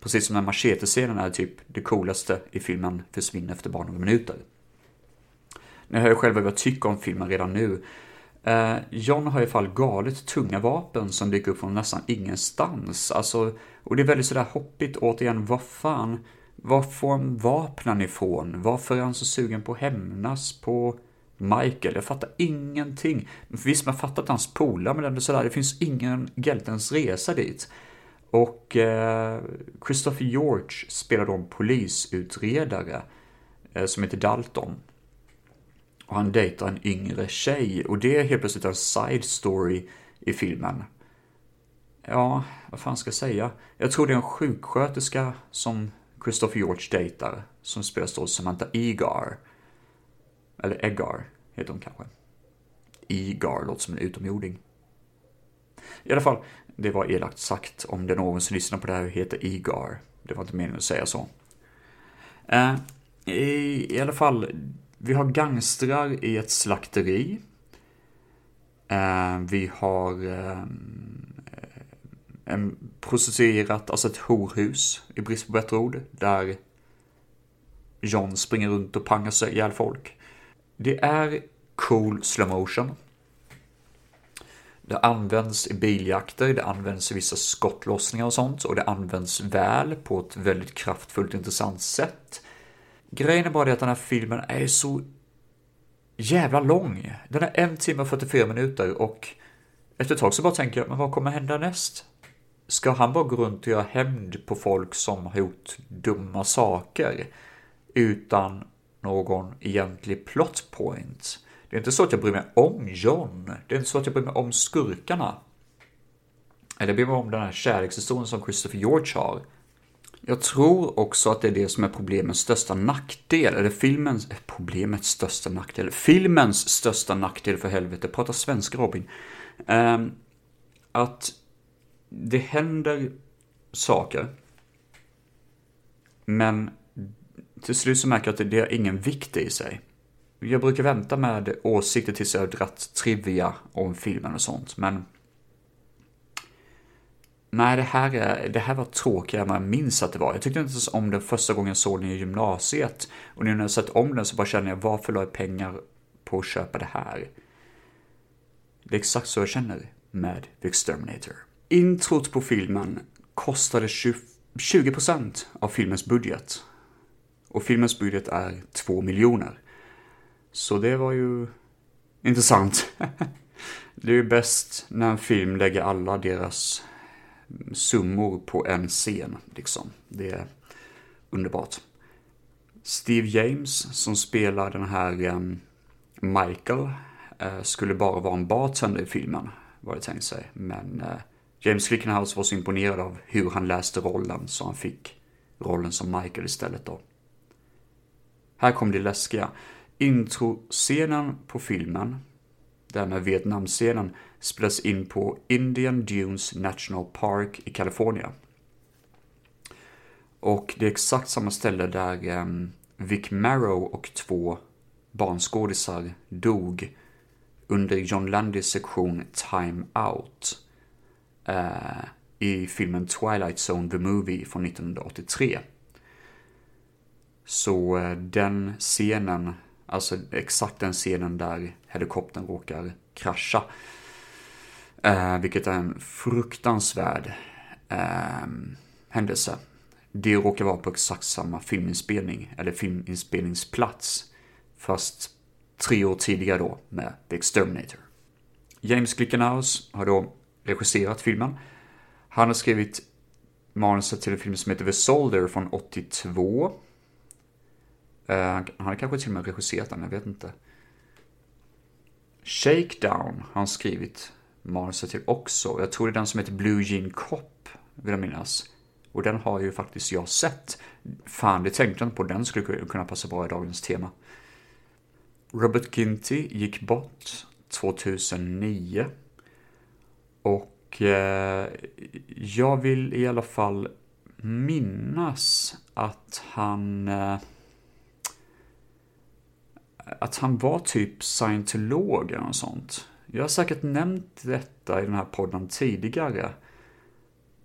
precis som den machete-scenen är typ det coolaste i filmen försvinner efter bara några minuter. Ni hör ju själva vad jag tycker om filmen redan nu. Eh, John har i alla fall galet tunga vapen som dyker upp från nästan ingenstans. Alltså, och det är väldigt sådär hoppigt, återigen, vad fan, var får han vapnen ifrån? Varför är han så sugen på att hämnas på Michael. Jag fattar ingenting. Visst, man fattar att hans polare, men det, sådär, det finns ingen hjältens resa dit. Och eh, Christopher George spelar då en polisutredare eh, som heter Dalton. Och han dejtar en yngre tjej och det är helt plötsligt en side story i filmen. Ja, vad fan ska jag säga? Jag tror det är en sjuksköterska som Christopher George dejtar, som spelas då Samantha Egar. Eller Egar heter hon kanske. Egar låter som en utomjording. I alla fall, det var elakt sagt om det någon som lyssnar på det här heter Egar. Det var inte meningen att säga så. Eh, i, I alla fall, vi har gangstrar i ett slakteri. Eh, vi har eh, en prostituerat, alltså ett horhus i brist på bättre ord, där John springer runt och pangar sig ihjäl folk. Det är cool slow motion. Det används i biljakter, det används i vissa skottlossningar och sånt och det används väl på ett väldigt kraftfullt intressant sätt. Grejen är bara det att den här filmen är så jävla lång. Den är en timme och 44 minuter och efter ett tag så bara tänker jag, men vad kommer hända näst? Ska han bara gå runt och göra hämnd på folk som har gjort dumma saker utan någon egentlig plot point. Det är inte så att jag bryr mig om John. Det är inte så att jag bryr mig om skurkarna. Eller bryr mig om den här kärlekshistorien som Christopher George har. Jag tror också att det är det som är problemets största nackdel, eller filmens, eh, problemets största nackdel, filmens största nackdel för helvete, prata svenska Robin. Um, att det händer saker, men till slut så märker jag att det har ingen vikt i sig. Jag brukar vänta med åsikter tills jag har dratt trivia om filmen och sånt, men... Nej, det här, är, det här var tråkigare än vad jag minns att det var. Jag tyckte inte ens om den första gången jag såg den i gymnasiet. Och nu när jag sett om den så bara känner jag, varför la jag pengar på att köpa det här? Det är exakt så jag känner med The Exterminator. Introt på filmen kostade 20, 20% av filmens budget. Och filmens budget är 2 miljoner. Så det var ju intressant. det är ju bäst när en film lägger alla deras summor på en scen, liksom. Det är underbart. Steve James, som spelar den här um, Michael, uh, skulle bara vara en bartender i filmen, var det tänkt sig. Men uh, James Clickenhouse var så imponerad av hur han läste rollen, så han fick rollen som Michael istället då. Här kommer det läskiga. Introscenen på filmen, den med Vietnamscenen, spelas in på Indian Dunes National Park i Kalifornien. Och det är exakt samma ställe där um, Vic Marrow och två barnskådisar dog under John Landys sektion Time Out uh, i filmen Twilight Zone The Movie från 1983. Så eh, den scenen, alltså exakt den scenen där helikoptern råkar krascha, Eh, vilket är en fruktansvärd ehm, händelse det råkar vara på exakt samma filminspelning, eller filminspelningsplats, fast tre år tidigare då med The Exterminator. James Glickenhaus har då regisserat filmen. Han har skrivit manuset till en film som heter The Soldier från 82. Eh, han har kanske till och med regisserat den, jag vet inte. Shakedown har han skrivit manuset till också. Jag tror det är den som heter Blue Jean Cop, vill jag minnas. Och den har ju faktiskt jag sett. Fan, det tänkte jag inte på. Den skulle kunna passa bra i dagens tema. Robert Ginty gick bort 2009. Och eh, jag vill i alla fall minnas att han... Eh, att han var typ scientolog eller något sånt. Jag har säkert nämnt detta i den här podden tidigare.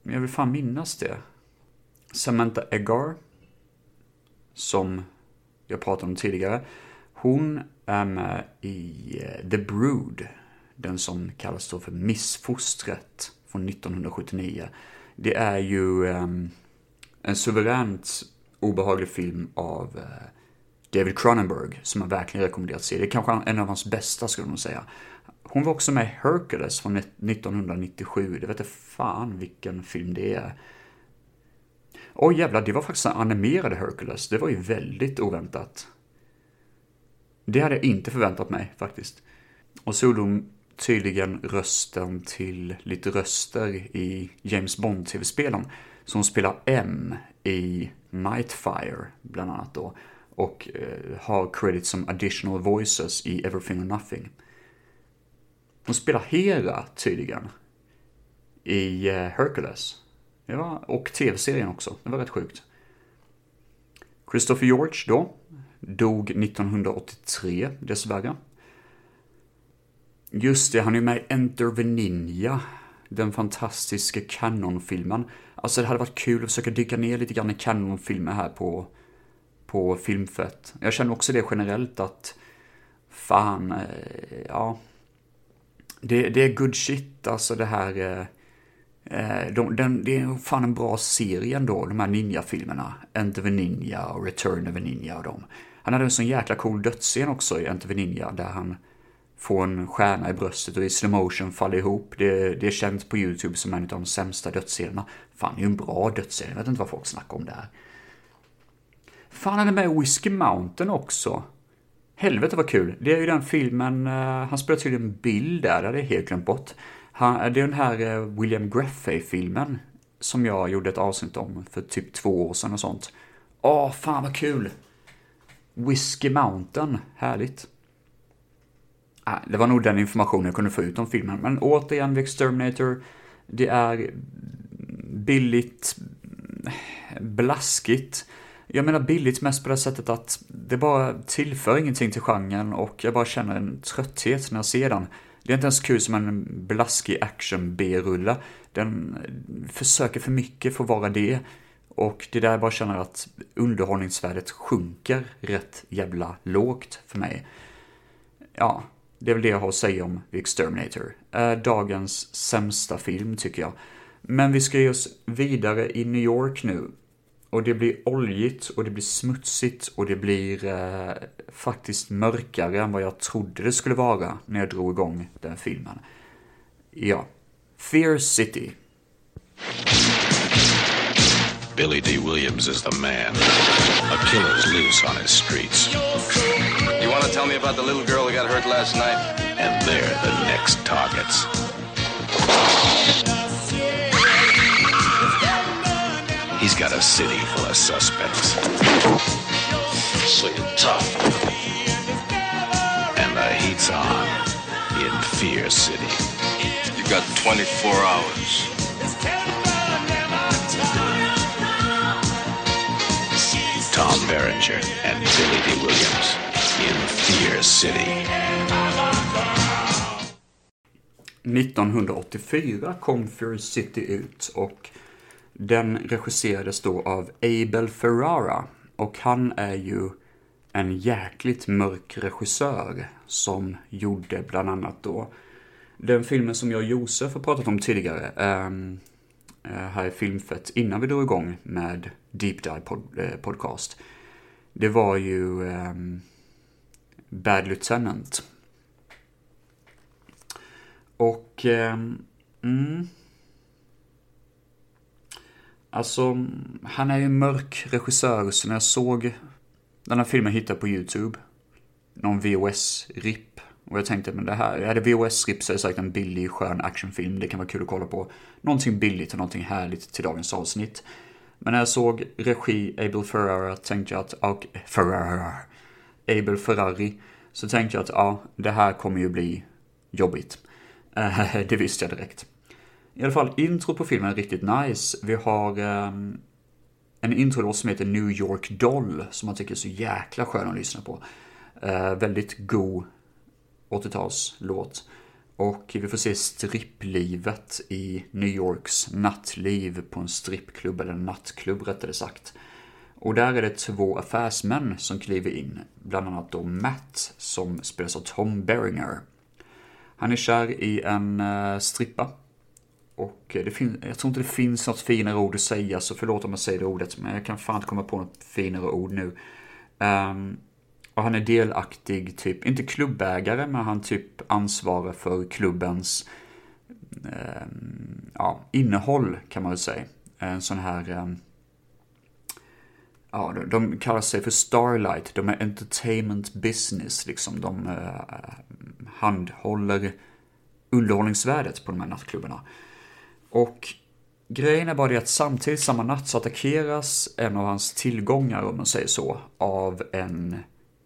Men jag vill fan minnas det. Samantha Eggar, som jag pratade om tidigare, hon är med i eh, The Brood, den som kallas då för Missfostret från 1979. Det är ju um, en suveränt obehaglig film av uh, David Cronenberg som jag verkligen rekommenderar att se. Det är kanske en av hans bästa skulle man säga. Hon var också med i Hercules från 1997. Det vet jag fan vilken film det är. Oj jävlar, det var faktiskt en animerad Hercules. Det var ju väldigt oväntat. Det hade jag inte förväntat mig faktiskt. Och så gjorde hon tydligen rösten till lite röster i James Bond-tv-spelen. Så hon spelar M i Nightfire, bland annat då. Och eh, har credit som additional voices i Everything or Nothing. Hon spelar Hera tydligen i eh, Hercules. Ja, och tv-serien också. Det var rätt sjukt. Christopher George då, dog 1983 dessvärre. Just det, han är ju med i Enter the Ninja, den fantastiska Canon-filmen. Alltså det hade varit kul att försöka dyka ner lite grann i Canon-filmer här på, på Filmfett. Jag känner också det generellt att, fan, eh, ja. Det, det är good shit, alltså det här eh, eh, de, den, det är fan en bra serie ändå, de här ninja-filmerna. Enter the Ninja och Return of the Ninja och dem. Han hade en sån jäkla cool dödsscen också i Enter the Ninja där han får en stjärna i bröstet och i slow motion faller ihop. Det, det är känt på YouTube som en av de sämsta dödsscenerna. Fan, det är ju en bra dödsscen. Jag vet inte vad folk snackar om där. Fan, han är med i Whiskey Mountain också. Helvete vad kul. Det är ju den filmen, uh, han spelar tydligen Bill där, det hade jag helt glömt bort. Han, eh, det är den här eh, William Greffey-filmen som jag gjorde ett avsnitt om för typ två år sedan och sånt. Åh, fan vad kul! Whiskey Mountain, härligt. Ah, det var nog den informationen jag kunde få ut om filmen, men återigen, The Exterminator, det är billigt, blaskigt. Jag menar billigt mest på det sättet att det bara tillför ingenting till genren och jag bara känner en trötthet när jag ser den. Det är inte ens kul som en blaskig action B-rulle. Den försöker för mycket för att vara det. Och det är där jag bara känner att underhållningsvärdet sjunker rätt jävla lågt för mig. Ja, Det är väl det jag har att säga om The Exterminator. Dagens sämsta film tycker jag. Men vi ska ge oss vidare i New York nu. Och det blir oljigt och det blir smutsigt och det blir eh, faktiskt mörkare än vad jag trodde det skulle vara när jag drog igång den filmen. Ja. Fear City. Billy D. Williams is the man. A killer's loose on his streets. You want to tell me about the little girl who got hurt last night? And they're the next targets. He's got a city full of suspects. So you're tough. And the heat's on in Fear City. You got 24 hours. Tom Berenger and Billy D. Williams in Fear City. 1984 kom Fear City ut och den regisserades då av Abel Ferrara och han är ju en jäkligt mörk regissör som gjorde bland annat då den filmen som jag och Josef har pratat om tidigare ehm, eh, här i Filmfett innan vi drog igång med Deep Dive pod, eh, podcast. Det var ju ehm, Bad Lieutenant. Och ehm, mm, Alltså, han är ju en mörk regissör, så när jag såg den här filmen hittade på YouTube, någon VOS-RIP, och jag tänkte, men det här, är det VOS-RIP så är det säkert en billig, skön actionfilm, det kan vara kul att kolla på. Någonting billigt och någonting härligt till dagens avsnitt. Men när jag såg regi Abel Ferrara tänkte jag att, och Ferrara, Abel Ferrari, så tänkte jag att ja, det här kommer ju bli jobbigt. det visste jag direkt. I alla fall, intro på filmen är riktigt nice. Vi har um, en introlåt som heter New York Doll, som man tycker är så jäkla skön att lyssna på. Uh, väldigt god 80-talslåt. Och vi får se stripplivet i New Yorks nattliv på en strippklubb, eller en nattklubb rättare sagt. Och där är det två affärsmän som kliver in, bland annat då Matt som spelas av Tom Berringer. Han är kär i en eh, strippa och det fin- jag tror inte det finns något finare ord att säga, så förlåt om jag säger det ordet, men jag kan fan inte komma på något finare ord nu. Um, och han är delaktig, typ, inte klubbägare, men han typ ansvarar för klubbens um, ja, innehåll, kan man väl säga. En sån här... Um, ja, de, de kallar sig för Starlight, de är entertainment business, liksom. De uh, handhåller underhållningsvärdet på de här nattklubbarna. Och grejen är bara det att samtidigt samma natt så attackeras en av hans tillgångar, om man säger så, av en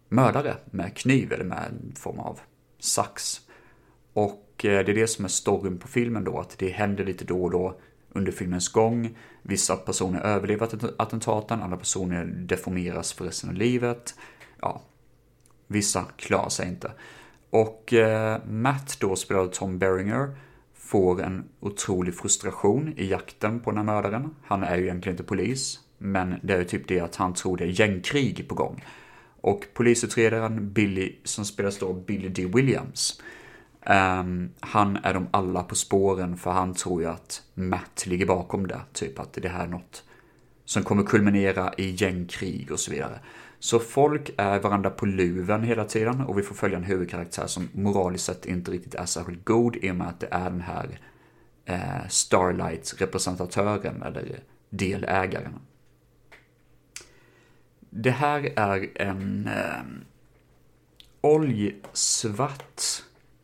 mördare med kniv eller med en form av sax. Och eh, det är det som är storyn på filmen då, att det händer lite då och då under filmens gång. Vissa personer överlever attentaten, andra personer deformeras för resten av livet. Ja, vissa klarar sig inte. Och eh, Matt då spelade Tom Berringer får en otrolig frustration i jakten på den här mördaren. Han är ju egentligen inte polis, men det är ju typ det att han tror det är gängkrig på gång. Och polisutredaren Billy, som spelas då Billy D. Williams, um, han är de alla på spåren för han tror ju att Matt ligger bakom det. Typ att det här är något som kommer kulminera i gängkrig och så vidare. Så folk är varandra på luven hela tiden och vi får följa en huvudkaraktär som moraliskt sett inte riktigt är särskilt god i och med att det är den här eh, Starlight-representatören eller delägaren. Det här är en eh, oljsvart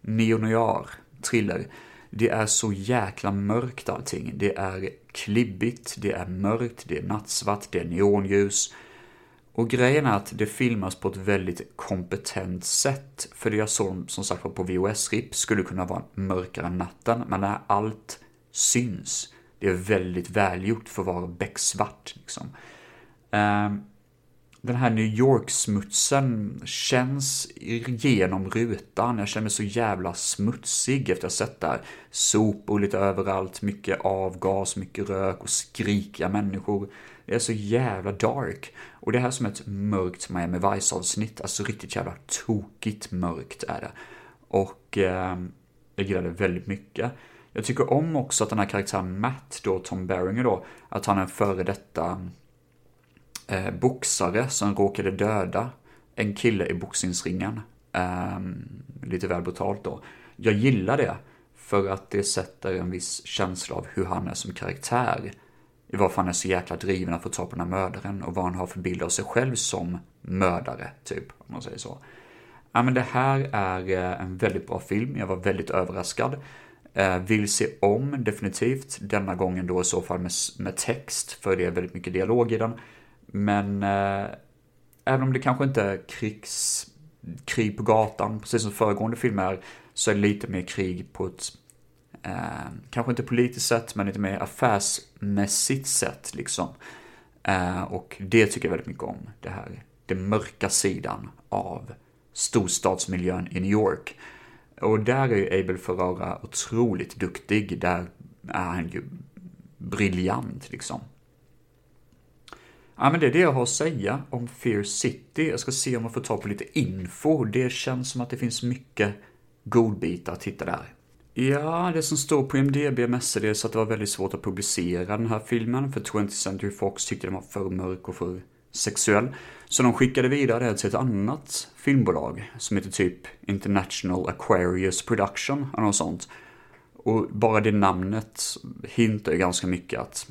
neonoir thriller. Det är så jäkla mörkt allting. Det är klibbigt, det är mörkt, det är nattsvart, det är neonljus. Och grejen är att det filmas på ett väldigt kompetent sätt. För det jag såg som sagt var på VHS-RIP skulle kunna vara mörkare än natten, men när allt syns. Det är väldigt välgjort för att vara becksvart. Liksom. Ehm, den här New York-smutsen känns genom rutan. Jag känner mig så jävla smutsig efter att ha sett där. Sopor lite överallt, mycket avgas, mycket rök och skrikiga människor. Det är så jävla dark. Och det här som ett mörkt Miami Vice-avsnitt, alltså riktigt jävla tokigt mörkt är det. Och eh, jag gillar det väldigt mycket. Jag tycker om också att den här karaktären Matt, då Tom Beringer då, att han är en före detta eh, boxare som råkade döda en kille i boxningsringen. Eh, lite väl brutalt då. Jag gillar det, för att det sätter en viss känsla av hur han är som karaktär. I varför han är så jäkla driven att få ta på den här mördaren och vad han har för bild av sig själv som mördare, typ, om man säger så. Ja, men det här är eh, en väldigt bra film, jag var väldigt överraskad. Eh, vill se om, definitivt. Denna gången då i så fall med, med text, för det är väldigt mycket dialog i den. Men eh, även om det kanske inte är krigs, krig på gatan, precis som föregående film är, så är det lite mer krig på ett, eh, kanske inte politiskt sett, men lite mer affärsmässigt sätt liksom. Eh, och det tycker jag väldigt mycket om, det här, den mörka sidan av storstadsmiljön i New York. Och där är ju Abel Ferrara otroligt duktig. Där är han ju briljant liksom. Ja, men det är det jag har att säga om Fear City. Jag ska se om jag får ta på lite info. Det känns som att det finns mycket godbitar att hitta där. Ja, det som står på IMDB är mestadels att det var väldigt svårt att publicera den här filmen, för 20th Century Fox tyckte den var för mörk och för sexuell. Så de skickade vidare det till ett annat filmbolag som heter typ International Aquarius Production eller något sånt. Och bara det namnet hintar ju ganska mycket att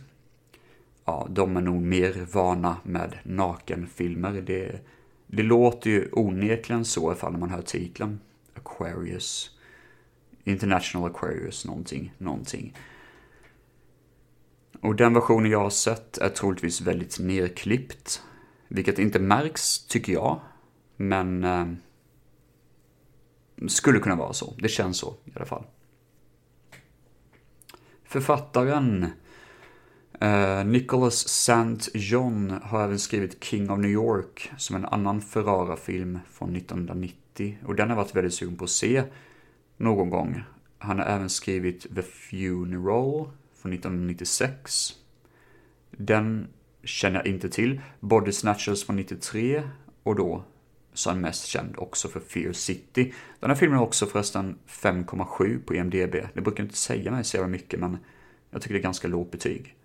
ja, de är nog mer vana med nakenfilmer. Det, det låter ju onekligen så ifall man hör titeln. Aquarius. International Aquarius någonting, någonting. Och den versionen jag har sett är troligtvis väldigt nerklippt. Vilket inte märks, tycker jag. Men eh, skulle kunna vara så. Det känns så i alla fall. Författaren eh, Nicholas St. John har även skrivit King of New York som en annan Ferrara-film från 1990. Och den har jag varit väldigt sugen på att se någon gång. Han har även skrivit The Funeral från 1996. Den känner jag inte till. Body Snatchers från 93 och då så är han mest känd också för Fear City. Den här filmen har också förresten 5,7 på IMDB. Det brukar inte säga mig så jävla mycket men jag tycker det är ganska lågt betyg.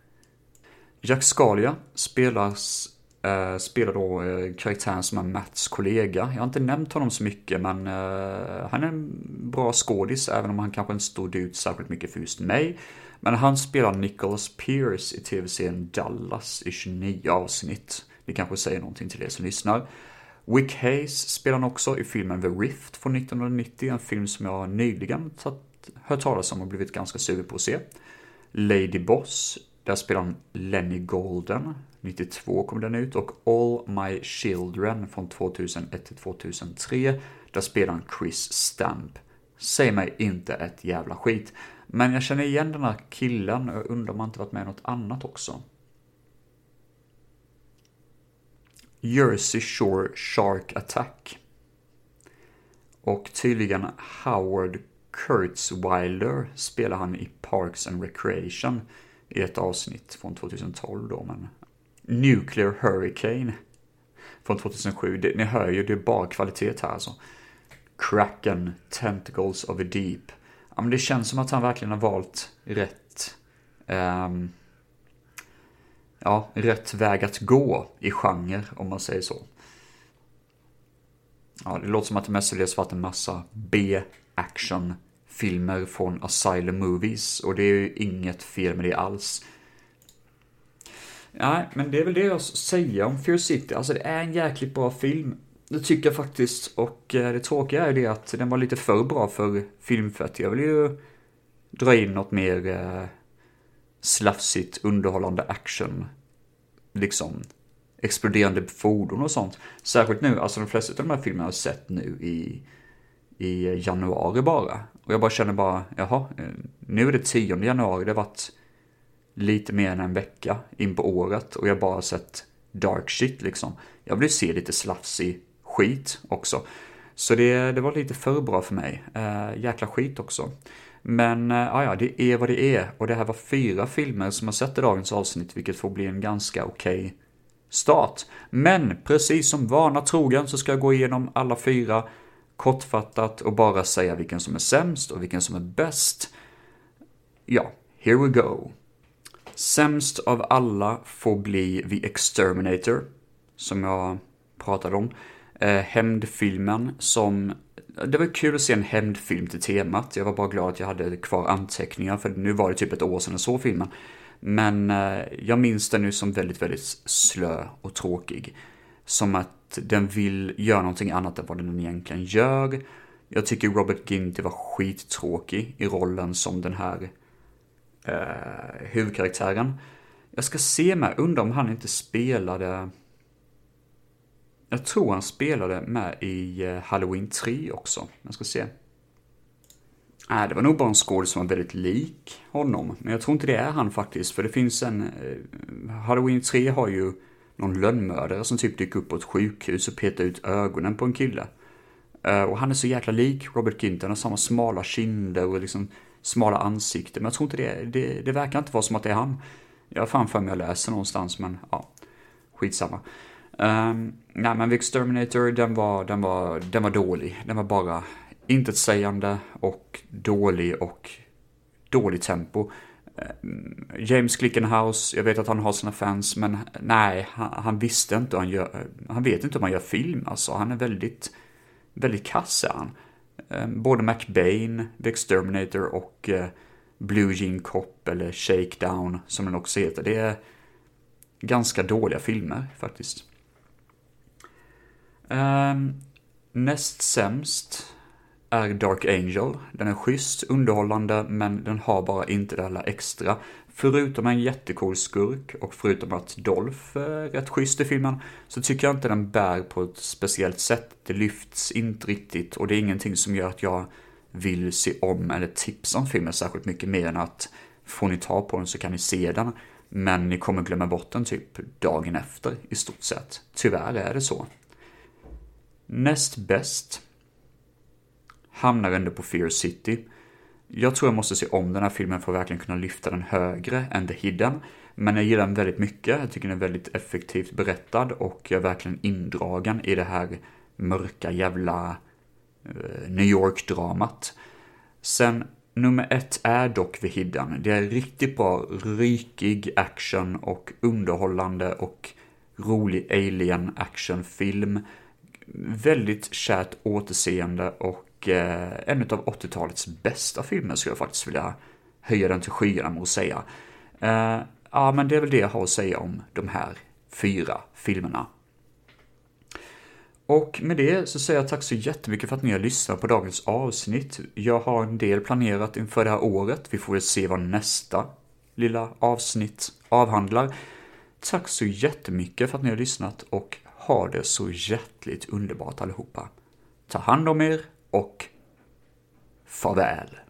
Jack Scalia spelas, Eh, spelar då eh, karaktären som är Mats kollega. Jag har inte nämnt honom så mycket men eh, han är en bra skådis även om han kanske inte stod ut särskilt mycket för just mig. Men han spelar Nicholas Pierce i tv-serien Dallas i 29 avsnitt. Det kanske säger någonting till er som lyssnar. Wick Hayes spelar han också i filmen The Rift från 1990, en film som jag nyligen hört talas om och blivit ganska sugen på att se. Lady Boss, där spelar han Lenny Golden, 92 kom den ut, och All My Children från 2001 till 2003, där spelar han Chris Stamp. Säg mig inte ett jävla skit. Men jag känner igen den här killen och undrar om han inte varit med i något annat också. Jersey Shore Shark Attack. Och tydligen Howard Kurtzweiler spelar han i Parks and Recreation i ett avsnitt från 2012 då, men Nuclear Hurricane från 2007. Det, ni hör ju, det är bara kvalitet här alltså. Kraken, Tentacles of a Deep. Ja, men det känns som att han verkligen har valt rätt, um, ja, rätt väg att gå i genre, om man säger så. Ja, det låter som att det mestadels varit en massa B-action filmer från Asylum Movies, och det är ju inget fel med det alls. Nej, men det är väl det jag säger om Fear City. Alltså det är en jäkligt bra film. Det tycker jag faktiskt. Och eh, det tråkiga är det att den var lite för bra för filmfett. Jag vill ju dra in något mer eh, slafsigt, underhållande action. Liksom exploderande fordon och sånt. Särskilt nu, alltså de flesta av de här filmerna har jag sett nu i, i eh, januari bara. Och jag bara känner bara, jaha, eh, nu är det 10 januari, det har varit lite mer än en vecka in på året och jag har bara sett dark shit liksom. Jag vill ju se lite slafsig skit också. Så det, det var lite för bra för mig. Äh, jäkla skit också. Men äh, ja, det är vad det är. Och det här var fyra filmer som jag sett i dagens avsnitt, vilket får bli en ganska okej okay start. Men precis som vana trogen så ska jag gå igenom alla fyra kortfattat och bara säga vilken som är sämst och vilken som är bäst. Ja, here we go. Sämst av alla får bli The Exterminator, som jag pratade om. Eh, hämndfilmen som... Det var kul att se en hämndfilm till temat. Jag var bara glad att jag hade kvar anteckningar, för nu var det typ ett år sedan jag såg filmen. Men eh, jag minns den nu som väldigt, väldigt slö och tråkig. Som att den vill göra någonting annat än vad den egentligen gör. Jag tycker Robert Ginty var skittråkig i rollen som den här eh, huvudkaraktären. Jag ska se med, undrar om han inte spelade... Jag tror han spelade med i eh, Halloween 3 också. Jag ska se. Nej, det var nog bara en skådis som var väldigt lik honom. Men jag tror inte det är han faktiskt, för det finns en... Eh, Halloween 3 har ju någon lönnmördare som typ dyker upp på ett sjukhus och petar ut ögonen på en kille. Eh, och han är så jäkla lik Robert Ginter, han har samma smala kinder och liksom smala ansikte. Men jag tror inte det, det, det verkar inte vara som att det är han. Jag har fan för mig jag läser någonstans, men ja, skitsamma. Um, nej men Exterminator, den var, den, var, den var dålig. Den var bara intetsägande och dålig och dålig tempo. Eh, James Clickenhouse, jag vet att han har sina fans, men nej, han, han visste inte han gör, eh, han vet inte om han gör film, alltså. Han är väldigt, väldigt kass är han. Eh, både McBain, The Exterminator och Blue Jean Cop eller Shakedown som den också heter. Det är ganska dåliga filmer faktiskt. Ehm, näst sämst är Dark Angel. Den är schysst, underhållande, men den har bara inte det här extra. Förutom en jättecool skurk och förutom att Dolph är rätt schysst i filmen så tycker jag inte den bär på ett speciellt sätt. Det lyfts inte riktigt och det är ingenting som gör att jag vill se om eller tipsa om filmen särskilt mycket mer än att får ni ta på den så kan ni se den. Men ni kommer glömma bort den typ dagen efter i stort sett. Tyvärr är det så. Näst bäst hamnar ändå på Fear City. Jag tror jag måste se om den här filmen för att verkligen kunna lyfta den högre än The Hidden. Men jag gillar den väldigt mycket, jag tycker den är väldigt effektivt berättad och jag är verkligen indragen i det här mörka jävla eh, New York-dramat. Sen nummer ett är dock The Hidden. Det är riktigt bra, rykig action och underhållande och rolig alien actionfilm. Väldigt kärt återseende och och eh, en av 80-talets bästa filmer skulle jag faktiskt vilja höja den till skyarna med att säga. Eh, ja, men det är väl det jag har att säga om de här fyra filmerna. Och med det så säger jag tack så jättemycket för att ni har lyssnat på dagens avsnitt. Jag har en del planerat inför det här året. Vi får väl se vad nästa lilla avsnitt avhandlar. Tack så jättemycket för att ni har lyssnat och ha det så hjärtligt underbart allihopa. Ta hand om er och farväl.